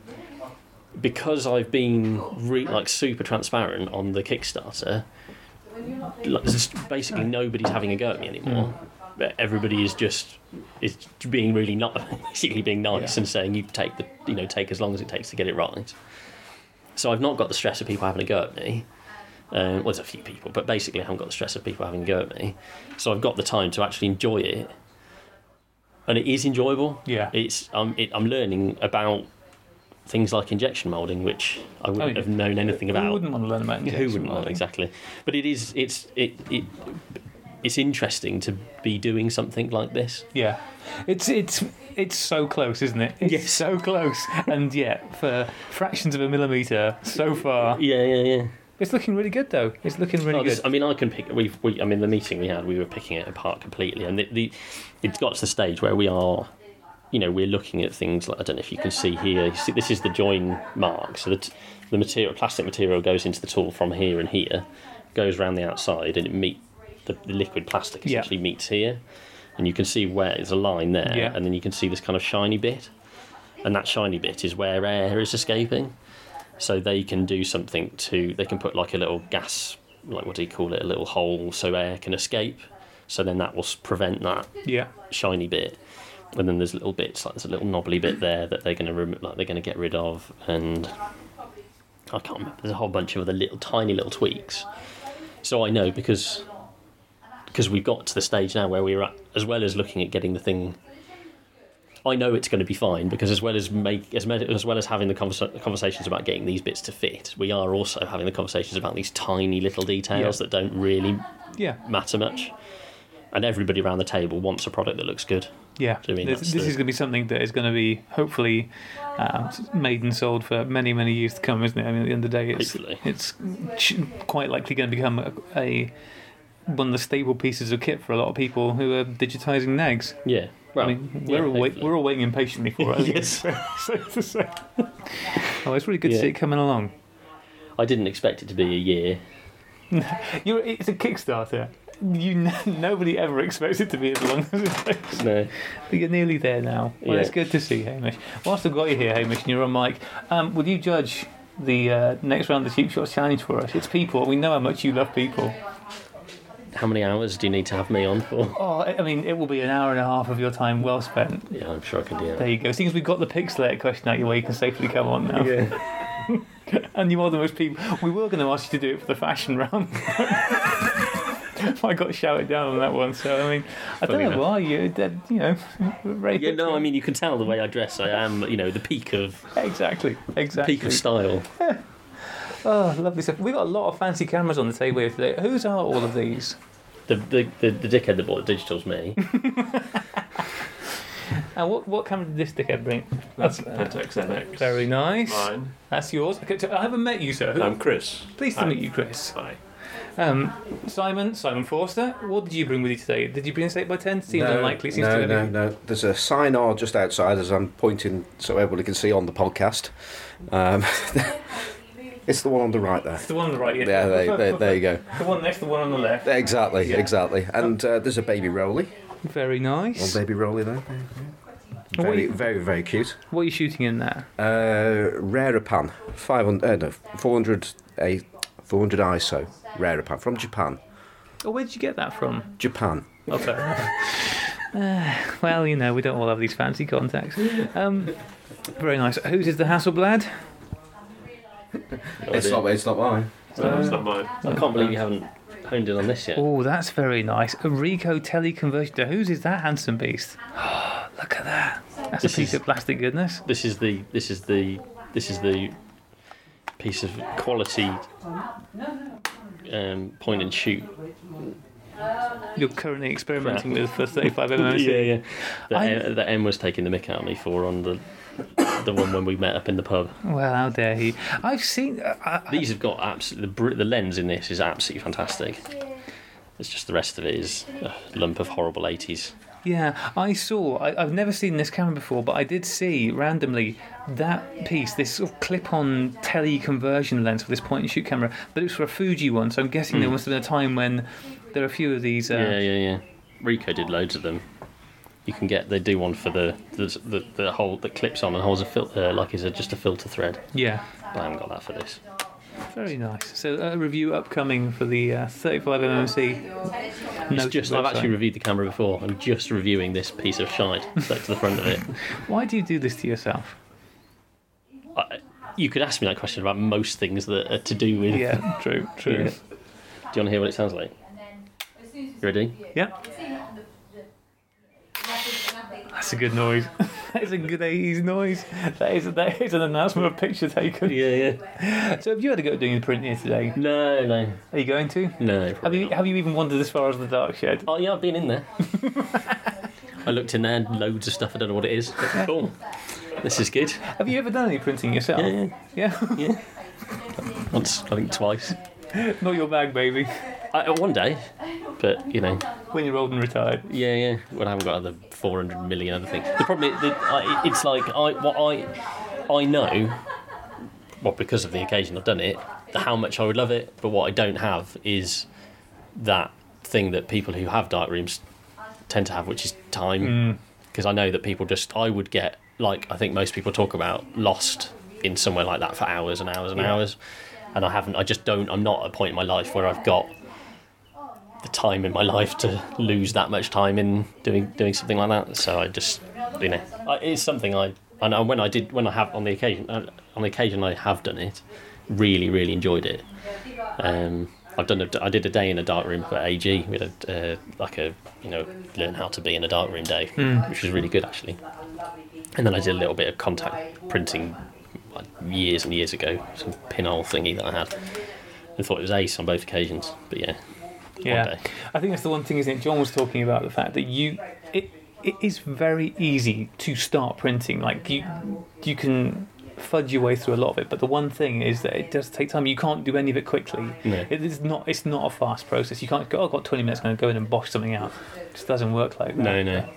because I've been re- like super transparent on the Kickstarter. Like, basically nobody's having a go at me anymore. But Everybody is just is being really not (laughs) basically being nice Yeah. and saying you take the you know take as long as it takes to get it right. So I've not got the stress of people having a go at me. Um, well, there's a few people, but basically, I haven't got the stress of people having a go at me. So I've got the time to actually enjoy it, and it is enjoyable. Yeah. It's um, it, I'm learning about things like injection molding, which I wouldn't Oh, yeah. have known anything about. (laughs) Who wouldn't want to learn about Who injection wouldn't want molding? exactly? But it is it's it it it's interesting to be doing something like this. Yeah, it's it's it's so close, isn't it? It's Yes. so close, and yet for fractions of a millimeter so far, Yeah, yeah, yeah. it's looking really good though. It's looking really Oh, good. I mean, I can pick. We've, we, I mean, the meeting we had, we were picking it apart completely, and the, the it's got to the stage where we are, you know, we're looking at things like I don't know if you can see here. You see, this is the join mark. So the the material, plastic material, goes into the tool from here and here, goes around the outside, and it meet the, the liquid plastic Yeah. essentially meets here, and you can see where there's a line there, Yeah. and then you can see this kind of shiny bit, and that shiny bit is where air is escaping. So they can do something to. They can put like a little gas, like what do you call it, a little hole, so air can escape. So then that will prevent that Yeah, shiny bit. And then there's little bits, like there's a little knobbly bit there that they're going to rem- like they're going to get rid of, and I can't remember. There's a whole bunch of other little tiny little tweaks. So I know because because we've got to the stage now where we're at, as well as looking at getting the thing. I know it's going to be fine because as well as make as, as well as having the conversa- conversations about getting these bits to fit, we are also having the conversations about these tiny little details Yeah. that don't really yeah, matter much. And everybody around the table wants a product that looks good. Yeah. I mean, this this is going to be something that is going to be hopefully um, made and sold for many many years to come, isn't it? I mean, at the end of the day, it's Hopefully. it's ch- quite likely going to become a, a one of the staple pieces of kit for a lot of people who are digitizing negs. Yeah. Well, I mean, we're all wait, we're all waiting impatiently for it. (laughs) Yes. it's (laughs) safe to say. Oh, it's really good to see it coming along. I didn't expect it to be a year. (laughs) You're, it's a Kickstarter. You n- (laughs) nobody ever expects it to be as long as it takes. No. But you're nearly there now. Well, Yeah. it's good to see, you, Hamish. Whilst I've got you here, Hamish, and you're on mic, um, will you judge the uh, next round of the Cheap Shots Challenge for us? It's people. We know how much you love people. How many hours do you need to have me on for? Oh, I I mean, it will be an hour and a half of your time well spent. Yeah, I'm sure I can do There that. you go. Seems we've got the Pixl-latr question out your way, you can safely come on now. Yeah. (laughs) And you are the most people. We were going to ask you to do it for the fashion round. (laughs) (laughs) I got shouted down on that one, so I mean, I don't know enough. why you, that, you know, (laughs) very Yeah, no, I mean you can tell the way I dress. I am, you know, the peak of exactly, exactly. peak of style. (laughs) Oh, lovely stuff. We've got a lot of fancy cameras on the table here today. Whose are all of these? The the, the, the dickhead that bought the digital's me. And what, what camera did this dickhead bring? That's Pentax MX. Very nice. Mine. That's yours. Okay, so I haven't met you, sir. Who- I'm Chris. Pleased to Hi. meet you, Chris. Hi. Um, Simon, Simon Forster, what did you bring with you today? Did you bring a 8 by 10 Seems no, unlikely. Seems no, no, no. There's a Sinar just outside as I'm pointing so everybody can see on the podcast. Um, (laughs) it's the one on the right there. It's the one on the right, yeah. Yeah, there, there, there you go. (laughs) The one next to the one on the left. Exactly, Yeah. exactly. And uh, there's a baby Rollei. Very nice. One baby Rollei there. Very, you- very, very cute. What are you shooting in there? Uh, Rarepan, 500, uh, no, 400, a 400 ISO. Rarepan from Japan. Oh, where did you get that from? Japan. Okay. (laughs) Uh, well, you know, we don't all have these fancy contacts. Um, very nice. Whose is the Hasselblad? (laughs) It's not, it's not mine. No, it's not mine. I can't believe you haven't honed in on this yet. Oh, that's very nice. A Ricoh teleconversion. Whose is that handsome beast? (gasps) look at that. That's This a piece is- of plastic goodness. This is the this is the this is the piece of quality um, point and shoot. You're currently experimenting with for 35 mm. (laughs) yeah, yeah. That, I- that M was taking the mick out of me for on the the one when we met up in the pub. Well, how dare he? I've seen. Uh, I, These have got absolutely the, the lens in this is absolutely fantastic. It's just the rest of it is a lump of horrible 80s. Yeah, I saw. I, I've never seen this camera before, but I did see randomly that piece, this sort of clip-on teleconversion lens for this point-and-shoot camera. But it was for a Fuji one, so I'm guessing there Hmm. must have been a time when there are a few of these. Uh, Yeah, yeah, yeah. Ricoh did loads of them. You can get they do one for the the the, the hole that clips on and holds a filter uh, like it's a, just a filter thread. yeah, But I haven't got that for this. Very nice. So a review upcoming for the uh, 35 mmc. No just I've actually reviewed the camera before. I'm just reviewing this piece of shite stuck to the front of it. Why do you do this to yourself? I, you could ask me that question about most things that are to do with. Yeah, true, true. Yeah. Do you want to hear what it sounds like? You ready? Yeah. That's a good noise. That is a good 80s noise. (laughs) That is, that is an announcement of a picture taken. Yeah, yeah. So have you had a go at doing the print here today? No, no, Are you going to? no. Have you not. have you even wandered as far as the dark shed? Oh yeah, I've been in there. I looked in there, loads of stuff. I don't know what it is. But cool. This is good. Have you ever done any printing yourself? Yeah, yeah. Yeah? Once, I think twice. Not your bag, baby. I, uh, one day, but you know, When you're old and retired. yeah, yeah. Well, I haven't got other 400 million other things. The problem is, that I, it's like I what I I know, well, because of the occasion I've done it, how much I would love it. But what I don't have is that thing that people who have dark rooms tend to have, which is time. Mm. Because I know that people just, I would get like I think most people talk about lost in somewhere like that for hours and hours and Yeah. hours. And I haven't. I just don't. I'm not at a point in my life where I've got the time in my life to lose that much time in doing doing something like that. So I just, you know, I, it's something I. I know when I did when I have on the occasion uh, on the occasion I have done it, really really enjoyed it. Um, I've done a, I did a day in a dark room for AG. We had a, uh, like a you know learn how to be in a dark room day, which was really good actually. And then I did a little bit of contact printing like, years and years ago, some pinhole thingy that I had, and thought it was ace on both occasions. But yeah, Yeah. I think that's the one thing, isn't it? John was talking about the fact that you it it is very easy to start printing. Like you you can fudge your way through a lot of it, but the one thing is that it does take time. You can't do any of it quickly. No. It is not it's not a fast process. You can't go, oh, I've got 20 minutes, I'm going to go in and bosh something out. It just doesn't work like that. No, no.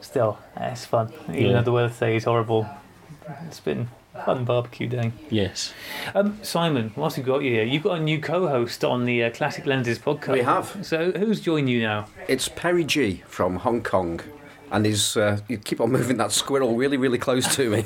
Still, eh, it's fun. Even Yeah. though the weather today is horrible. It's been Fun barbecue day. Yes. Um, Simon, whilst we've got you here, you've got a new co-host on the uh, Classic Lenses podcast. We have. So who's joined you now? It's Perry G from Hong Kong. And he's, uh, you keep on moving that squirrel really, really close to me.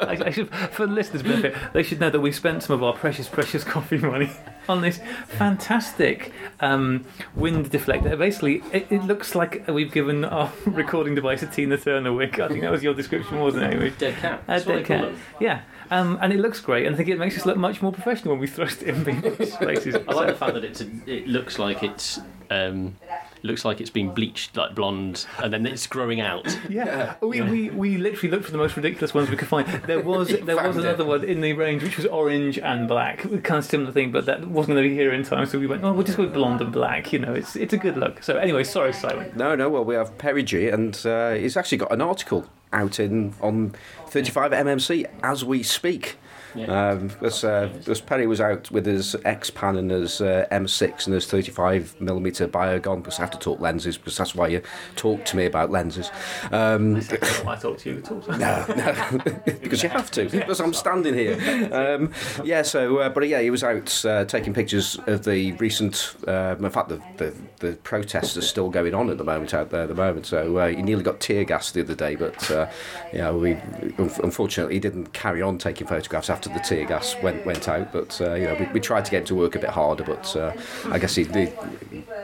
I, I should, for the listeners' benefit, they should know that we spent some of our precious, precious (laughs) coffee money on this fantastic um, wind deflector. Basically, it, it looks like we've given our (laughs) recording device a Tina Turner wig. I think that was your description, wasn't it, Amy? Dead cat. A That's what dead cat. them. Yeah. Um, and it looks great, and I think it makes us look much more professional when we thrust it in people's (laughs) faces. I like the fact that it's a, it looks like it's um, looks like it's been bleached like blonde, and then it's growing out. Yeah, we, we, we literally looked for the most ridiculous ones we could find. There (laughs) was there was found it. another one in the range which was orange and black, kind of similar thing, but that wasn't going to be here in time. So we went, oh, we'll just go with blonde and black. You know, it's it's a good look. So anyway, sorry, Simon. No, no. Well, we have Perry G, and uh, he's actually got an article out in on 35 MMC as we speak. Yeah. Um, because, uh, because Perry was out with his X Pan and his uh, M6 and his 35 millimeter Biogon. Because I have to talk lenses, because that's why you talk to me about lenses. Um, I talked to you at all. no, no, (laughs) because you have to. (laughs) Because I'm standing here. Um, yeah. So, uh, but yeah, he was out uh, taking pictures of the recent. Um, in fact, the, the the protests are still going on at the moment out there at the moment. So uh, he nearly got tear gas the other day, but uh, yeah, we unfortunately he didn't carry on taking photographs after the tear gas went went out. But uh, you know, we, we tried to get him to work a bit harder, but uh, I guess he, he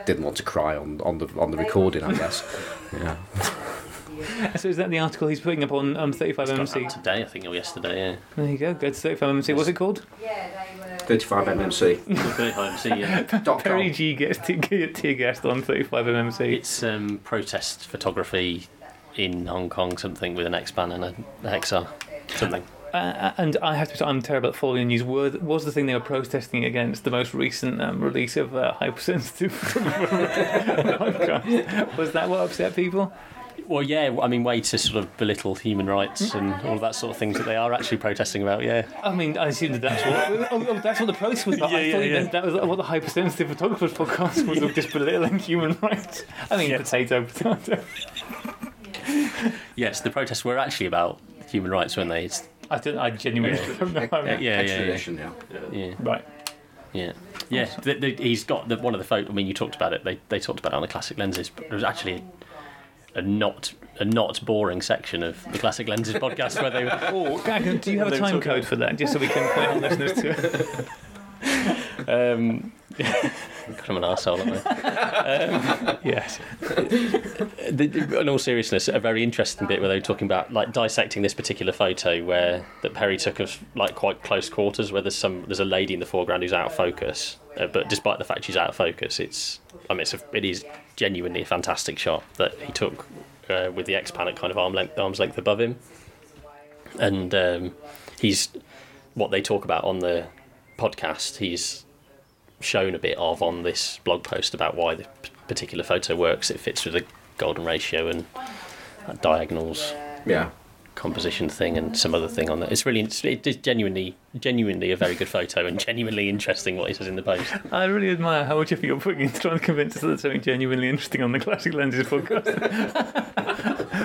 didn't want to cry on, on the on the recording. I guess. Yeah. (laughs) So is that the article he's putting up on um, 35 Got that MMC? today, I think, or yesterday. Yeah. There you go. Go to 35 MMC. What's it called? 35 MMC. (laughs) MMC, yeah. dot Perry. G gets tear gassed on 35 MMC. It's um, protest photography in Hong Kong, something with an X-Pan and an XR, something. Uh, and I have to say, I'm terrible at following the news. Were, was the thing they were protesting against the most recent um, release of uh, hypersensitive? (laughs) Was that what upset people? Well, yeah, I mean, way to sort of belittle human rights and all of that sort of things that they are actually protesting about. Yeah, I mean, I assume that that's what oh, oh, that's what the protest was about. (laughs) Yeah, I yeah, thought yeah. that was what the hypersensitive photographers podcast was of just belittling human rights. I mean, Yeah. potato, potato. yes, the protests were actually about human rights, weren't they? It's, I don't. I genuinely don't know. yeah, yeah, yeah, yeah, Extradition, yeah. yeah. Right. Yeah, yeah. The, the, he's got the, one of the folk. I mean, you talked about it. They they talked about it on the classic lenses, but there was actually a not a not boring section of the classic lenses (laughs) podcast where they were. Oh, Gag, do you have a time code for that, just so we can point our listeners to it? Um, (laughs) I'm an arsehole, aren't I? (laughs) Yes. the, the- in all seriousness, a very interesting bit where they were talking about like dissecting this particular photo where that Perry took of like quite close quarters, where there's some there's a lady in the foreground who's out of focus, uh, but despite the fact she's out of focus, it's I mean it's a, it is genuinely a fantastic shot that he took uh, with the X pan at kind of arm length arm's length above him, and um, he's what they talk about on the podcast. He's shown a bit of on this blog post about why the particular photo works. It fits with the golden ratio and uh, diagonals Yeah. composition thing and some other thing on there. It's really it's, it is genuinely genuinely a very good photo and genuinely interesting what he says in the post. I really admire how much effort you're putting into trying to convince us that there's something genuinely interesting on the Classic Lenses podcast. (laughs)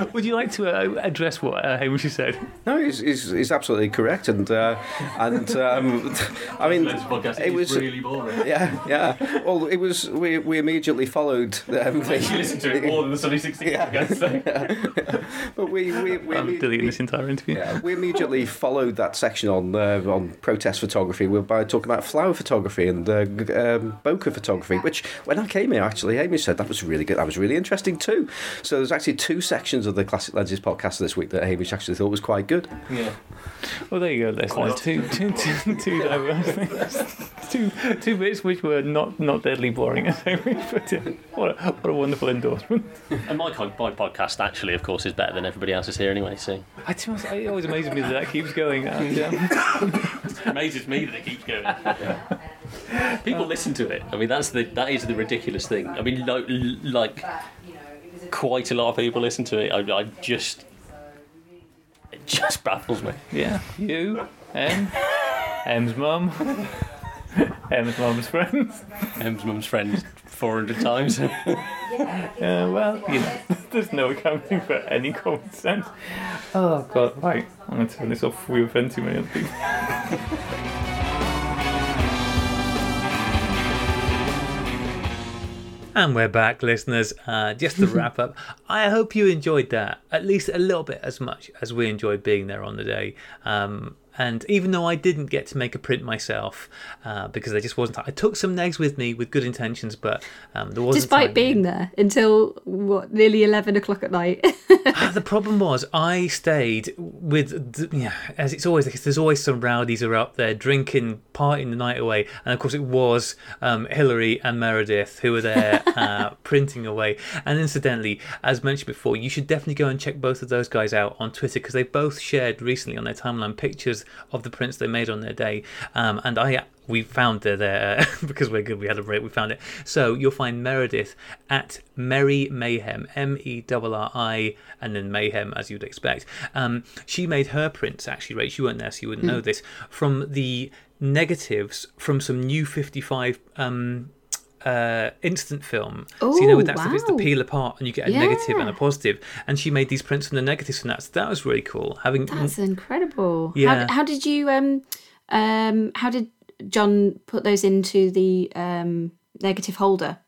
(laughs) Would you like to uh, address what uh, Hamish said? No, he's, he's, he's absolutely correct, and uh, and um, I mean, it was really boring. yeah, yeah. Well, it was we, we immediately followed (laughs) um, You listen to it more than the Sunny 16 Yeah. podcast. So. (laughs) but we we, we I'm deleting this entire interview. Yeah, we immediately followed that section on uh, on protest photography with- by talking about flower photography and uh, um, bokeh photography. Which, when I came here, actually, Amy said that was really good. That was really interesting too. So there's actually two sections of the Classic Lenses podcast this week that Hamish actually thought was quite good. Yeah. Well, there you go, listeners. Two, two, two, two diverse things. (laughs) Two, two bits which were not, not deadly boring, (laughs) as Hamish put it. What a, what a wonderful endorsement. And my, my podcast actually, of course, is better than everybody else's here anyway. So I, to be honest, it always amazes me that that keeps going. And, um, (laughs) it amazes me that it keeps going. People listen to it. I mean, that's the that is the ridiculous thing. I mean, lo- l- like quite a lot of people listen to it. I, I just it just baffles me. yeah, you, Em, Em's mum, Em's mum's friends. Em's mum's friends, 400 times. (laughs) Yeah, well, you know, (laughs) there's no accounting for any common sense. Oh god, right. I'm gonna turn this off before we offend too many other people. (laughs) And we're back, listeners. Uh, just to wrap up, I hope you enjoyed that at least a little bit as much as we enjoyed being there on the day. Um, and even though I didn't get to make a print myself uh, because there just wasn't, I took some negs with me with good intentions, but um, there wasn't. Despite being there until what nearly eleven o'clock at night. (laughs) Ah, the problem was I stayed with yeah, as it's always the case. There's always some rowdies are up there drinking, partying the night away, and of course it was um, Hillary and Meredith who were there uh, (laughs) printing away. And incidentally, as mentioned before, you should definitely go and check both of those guys out on Twitter because they both shared recently on their timeline pictures of the prints they made on their day. Um, and I we found they're there (laughs) because we're good. We had a break. We found it. So you'll find Meredith at Merry Mayhem, M E R R I, and then Mayhem, as you'd expect. Um, she made her prints actually, Rach. You weren't there, so you wouldn't know this from the negatives from some New55 um, uh, instant film. so you know, with that stuff, it's the peel apart, and you get a negative and a positive. And she made these prints from the negatives, from that. So that was really cool. Having That's incredible. Yeah. How, how did you um um how did John put those into the um negative holder?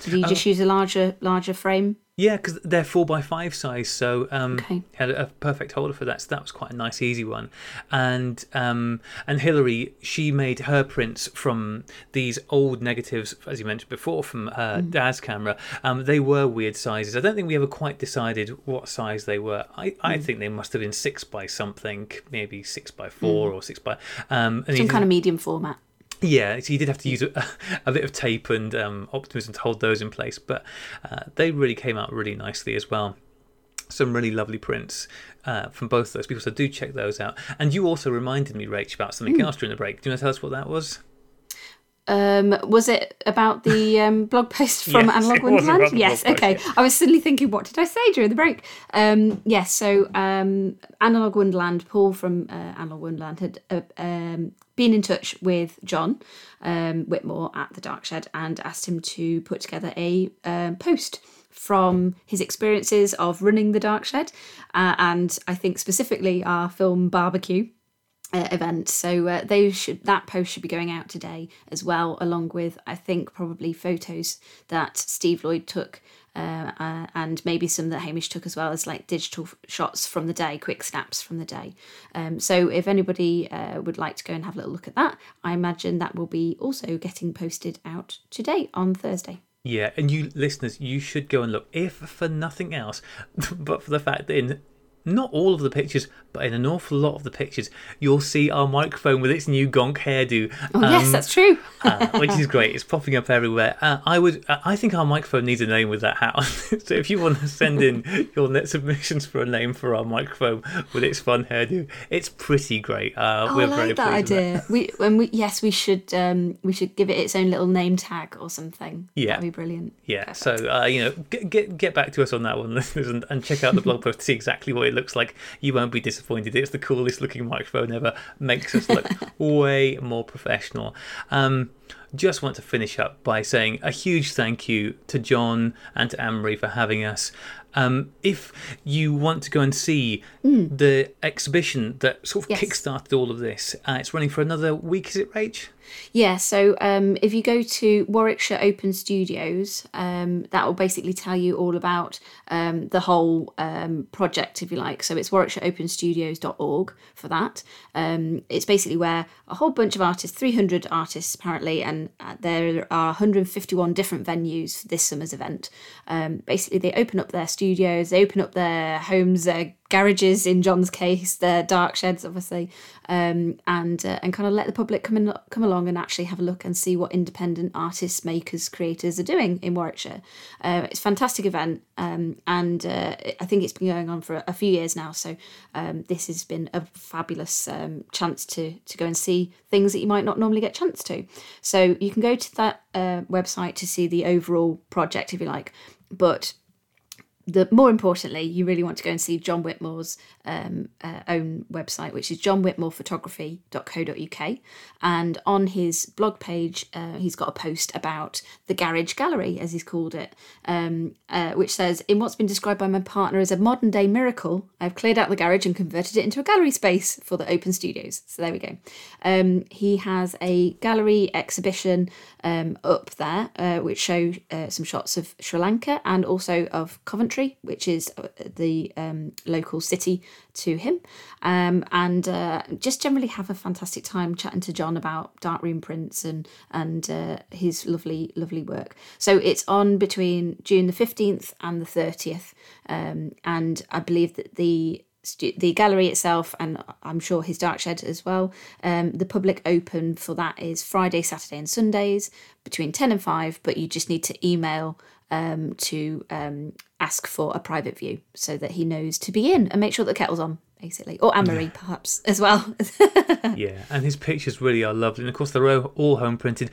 Did you just use a larger larger frame? Yeah, because they're four by five size, so um, Okay. had a, a perfect holder for that. So that was quite a nice, easy one. And um, and Hillary, she made her prints from these old negatives, as you mentioned before, from her dad's camera. Um, they were weird sizes. I don't think we ever quite decided what size they were. I, I think they must have been six by something, maybe six by four or six by. Um, Some kind of medium format. Yeah, so you did have to use a, (laughs) a bit of tape and um, optimism to hold those in place, but uh, they really came out really nicely as well. Some really lovely prints uh, from both of those people, so do check those out. And you also reminded me, Rach, about something else during the break. Do you want to tell us what that was? Um, was it about the um, blog post (laughs) from Yes, Analog Wonderland? Yes, post, okay. I was suddenly thinking, what did I say during the break? Um, yes, so um, Analog Wonderland, Paul from uh, Analog Wonderland had uh, um, been in touch with John um, Whitmore at the Dark Shed and asked him to put together a um, post from his experiences of running the Dark Shed uh, and I think specifically our film Barbecue uh, event. So uh, they should that post should be going out today as well, along with I think probably photos that Steve Lloyd took. Uh, uh, and maybe some that Hamish took as well as like digital f- shots from the day, quick snaps from the day. Um, so if anybody uh, would like to go and have a little look at that, I imagine that will be also getting posted out today on Thursday. Yeah, and you listeners, you should go and look, if for nothing else, (laughs) but for the fact that in not all of the pictures, but in an awful lot of the pictures, you'll see our microphone with its new gonk hairdo. Oh yes, Um, that's true. (laughs) uh, which is great. It's popping up everywhere. Uh, I would, uh, I think our microphone needs a name with that hat on. (laughs) so if you want to send in your net submissions for a name for our microphone with its fun hairdo, it's pretty great. Uh, Oh, we're I very like that pleased with idea. We when we yes, we should um we should give it its own little name tag or something. Yeah. that'd be brilliant. Yeah, so uh, you know, get, get get back to us on that one, (laughs) listeners, and, and check out the blog post to see exactly what it looks like. You won't be disappointed. It's the coolest looking microphone ever. Makes us look (laughs) way more professional. Um, just want to finish up by saying a huge thank you to John and to Anne-Marie for having us. Um, if you want to go and see the exhibition that sort of Yes. kickstarted all of this, uh, it's running for another week, is it, Rach? Yeah, so um, if you go to Warwickshire Open Studios, um, that will basically tell you all about um, the whole um, project, if you like. So it's warwickshireopenstudios.org for that. Um, it's basically where a whole bunch of artists, 300 artists apparently, and uh, there are 151 different venues for this summer's event. Um, basically, they open up their studios, they open up their homes, their garages in John's case, their dark sheds, obviously, um, and uh, and kind of let the public come in, come along and actually have a look and see what independent artists, makers, creators are doing in Warwickshire. Uh, it's a fantastic event, um, and uh, I think it's been going on for a few years now. So um, this has been a fabulous um, chance to to go and see things that you might not normally get a chance to. So you can go to that uh, website to see the overall project if you like, but the more importantly, you really want to go and see John Whitmore's um, uh, own website, which is johnwhitmorephotography.co.uk. And on his blog page, uh, he's got a post about the Garage Gallery, as he's called it, um, uh, which says, In what's been described by my partner as a modern day miracle, I've cleared out the garage and converted it into a gallery space for the open studios. So there we go. Um, he has a gallery exhibition um, up there, uh, which show uh, some shots of Sri Lanka and also of Coventry, which is uh, the um, local city to him, um, and uh, just generally have a fantastic time chatting to John about darkroom prints and and uh, his lovely lovely work. So it's on between June the fifteenth and the thirtieth, um, and I believe that the the gallery itself, and I'm sure his dark shed as well. Um, the public open for that is Friday, Saturday, and Sundays between ten and five. But you just need to email um, to um, ask for a private view so that he knows to be in and make sure that the kettle's on, basically, or Anne Marie perhaps as well. (laughs) yeah, and his pictures really are lovely, and of course they're all, home printed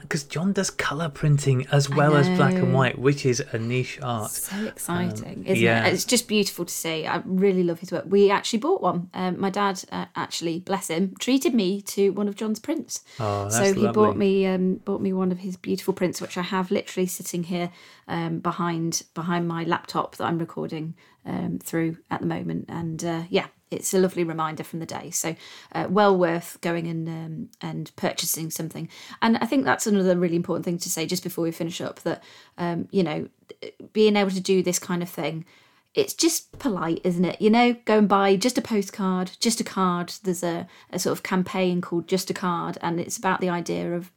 because John does color printing as well as black and white, which is a niche art. So exciting, isn't yeah. it? It's just beautiful to see. I really love his work. We actually bought one. Um, my dad, uh, actually, bless him, treated me to one of John's prints. Oh, that's so he lovely. bought me um, bought me one of his beautiful prints, which I have literally sitting here um, behind behind my laptop that I'm recording um, through at the moment. And uh, yeah, it's a lovely reminder from the day. So uh, well worth going and um, and purchasing something. And I think that's another really important thing to say just before we finish up that um, you know being able to do this kind of thing it's just polite, isn't it? You know, go and buy just a postcard, just a card. There's a, a sort of campaign called Just a Card, and it's about the idea of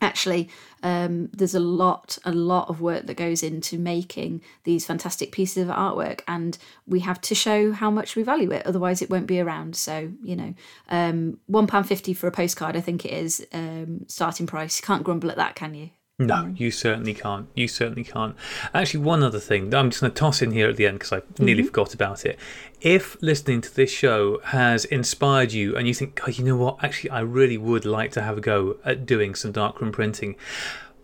actually um, there's a lot a lot of work that goes into making these fantastic pieces of artwork and we have to show how much we value it otherwise it won't be around. So you know um, fifty for a postcard i think it is um, starting price. You can't grumble at that can you No, mm. you certainly can't. You certainly can't. Actually, one other thing that I'm just going to toss in here at the end because I nearly mm-hmm. forgot about it. If listening to this show has inspired you and you think, oh, you know what, actually, I really would like to have a go at doing some darkroom printing.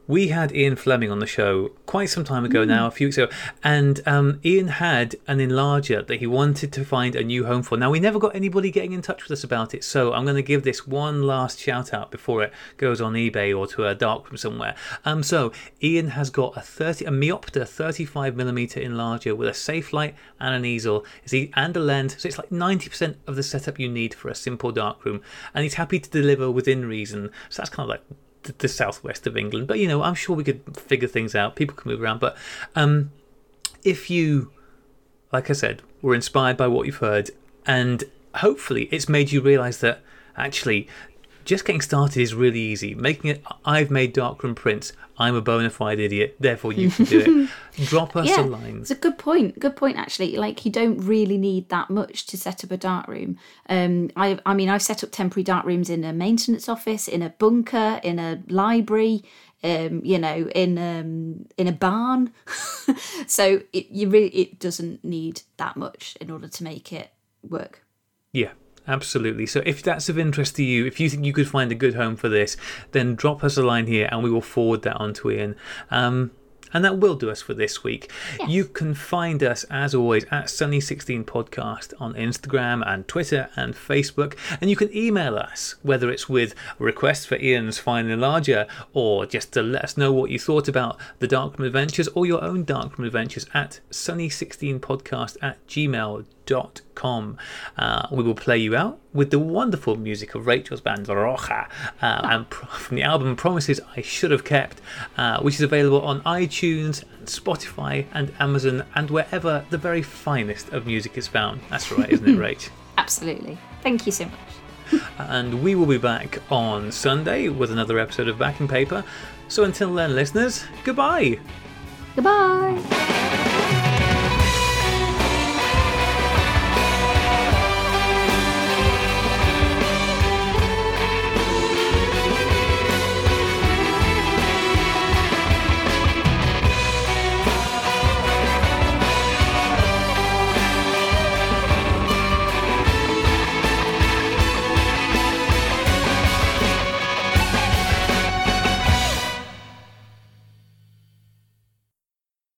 We had Ian Fleming on the show quite some time ago now, a few weeks ago, and um, Ian had an enlarger that he wanted to find a new home for. Now, we never got anybody getting in touch with us about it, so I'm going to give this one last shout out before it goes on eBay or to a darkroom somewhere. Um, so, Ian has got a 30, a Meopta 35mm enlarger with a safe light and an easel and a lens, so it's like 90% of the setup you need for a simple darkroom, and he's happy to deliver within reason. So, that's kind of like the, the southwest of England. But you know, I'm sure we could figure things out. People can move around. But um, if you, like I said, were inspired by what you've heard, and hopefully it's made you realise that actually just getting started is really easy. Making it, I've made darkroom prints. I'm a bona fide idiot. Therefore, you can do it. (laughs) Drop us yeah, a line. It's a good point. Good point, actually. Like you don't really need that much to set up a dark room. Um, I, I mean, I've set up temporary dark rooms in a maintenance office, in a bunker, in a library. Um, you know, in um, in a barn. (laughs) so it you really it doesn't need that much in order to make it work. Yeah, absolutely. So if that's of interest to you, if you think you could find a good home for this, then drop us a line here and we will forward that on to Ian. Um, and that will do us for this week. You can find us, as always, at Sunny16 Podcast on Instagram and Twitter and Facebook. And you can email us, whether it's with requests for Ian's Fine Enlarger or just to let us know what you thought about the Darkroom Adventures or your own Darkroom Adventures at Sunny16Podcast at gmail.com. Uh, we will play you out with the wonderful music of Rachel's band Roja uh, and pro- (laughs) from the album Promises I Should Have Kept, uh, which is available on iTunes, and Spotify, and Amazon, and wherever the very finest of music is found. That's right, isn't it, (laughs) Rach? Absolutely. Thank you so much. (laughs) And we will be back on Sunday with another episode of Backing Paper. So until then, listeners, goodbye. Goodbye.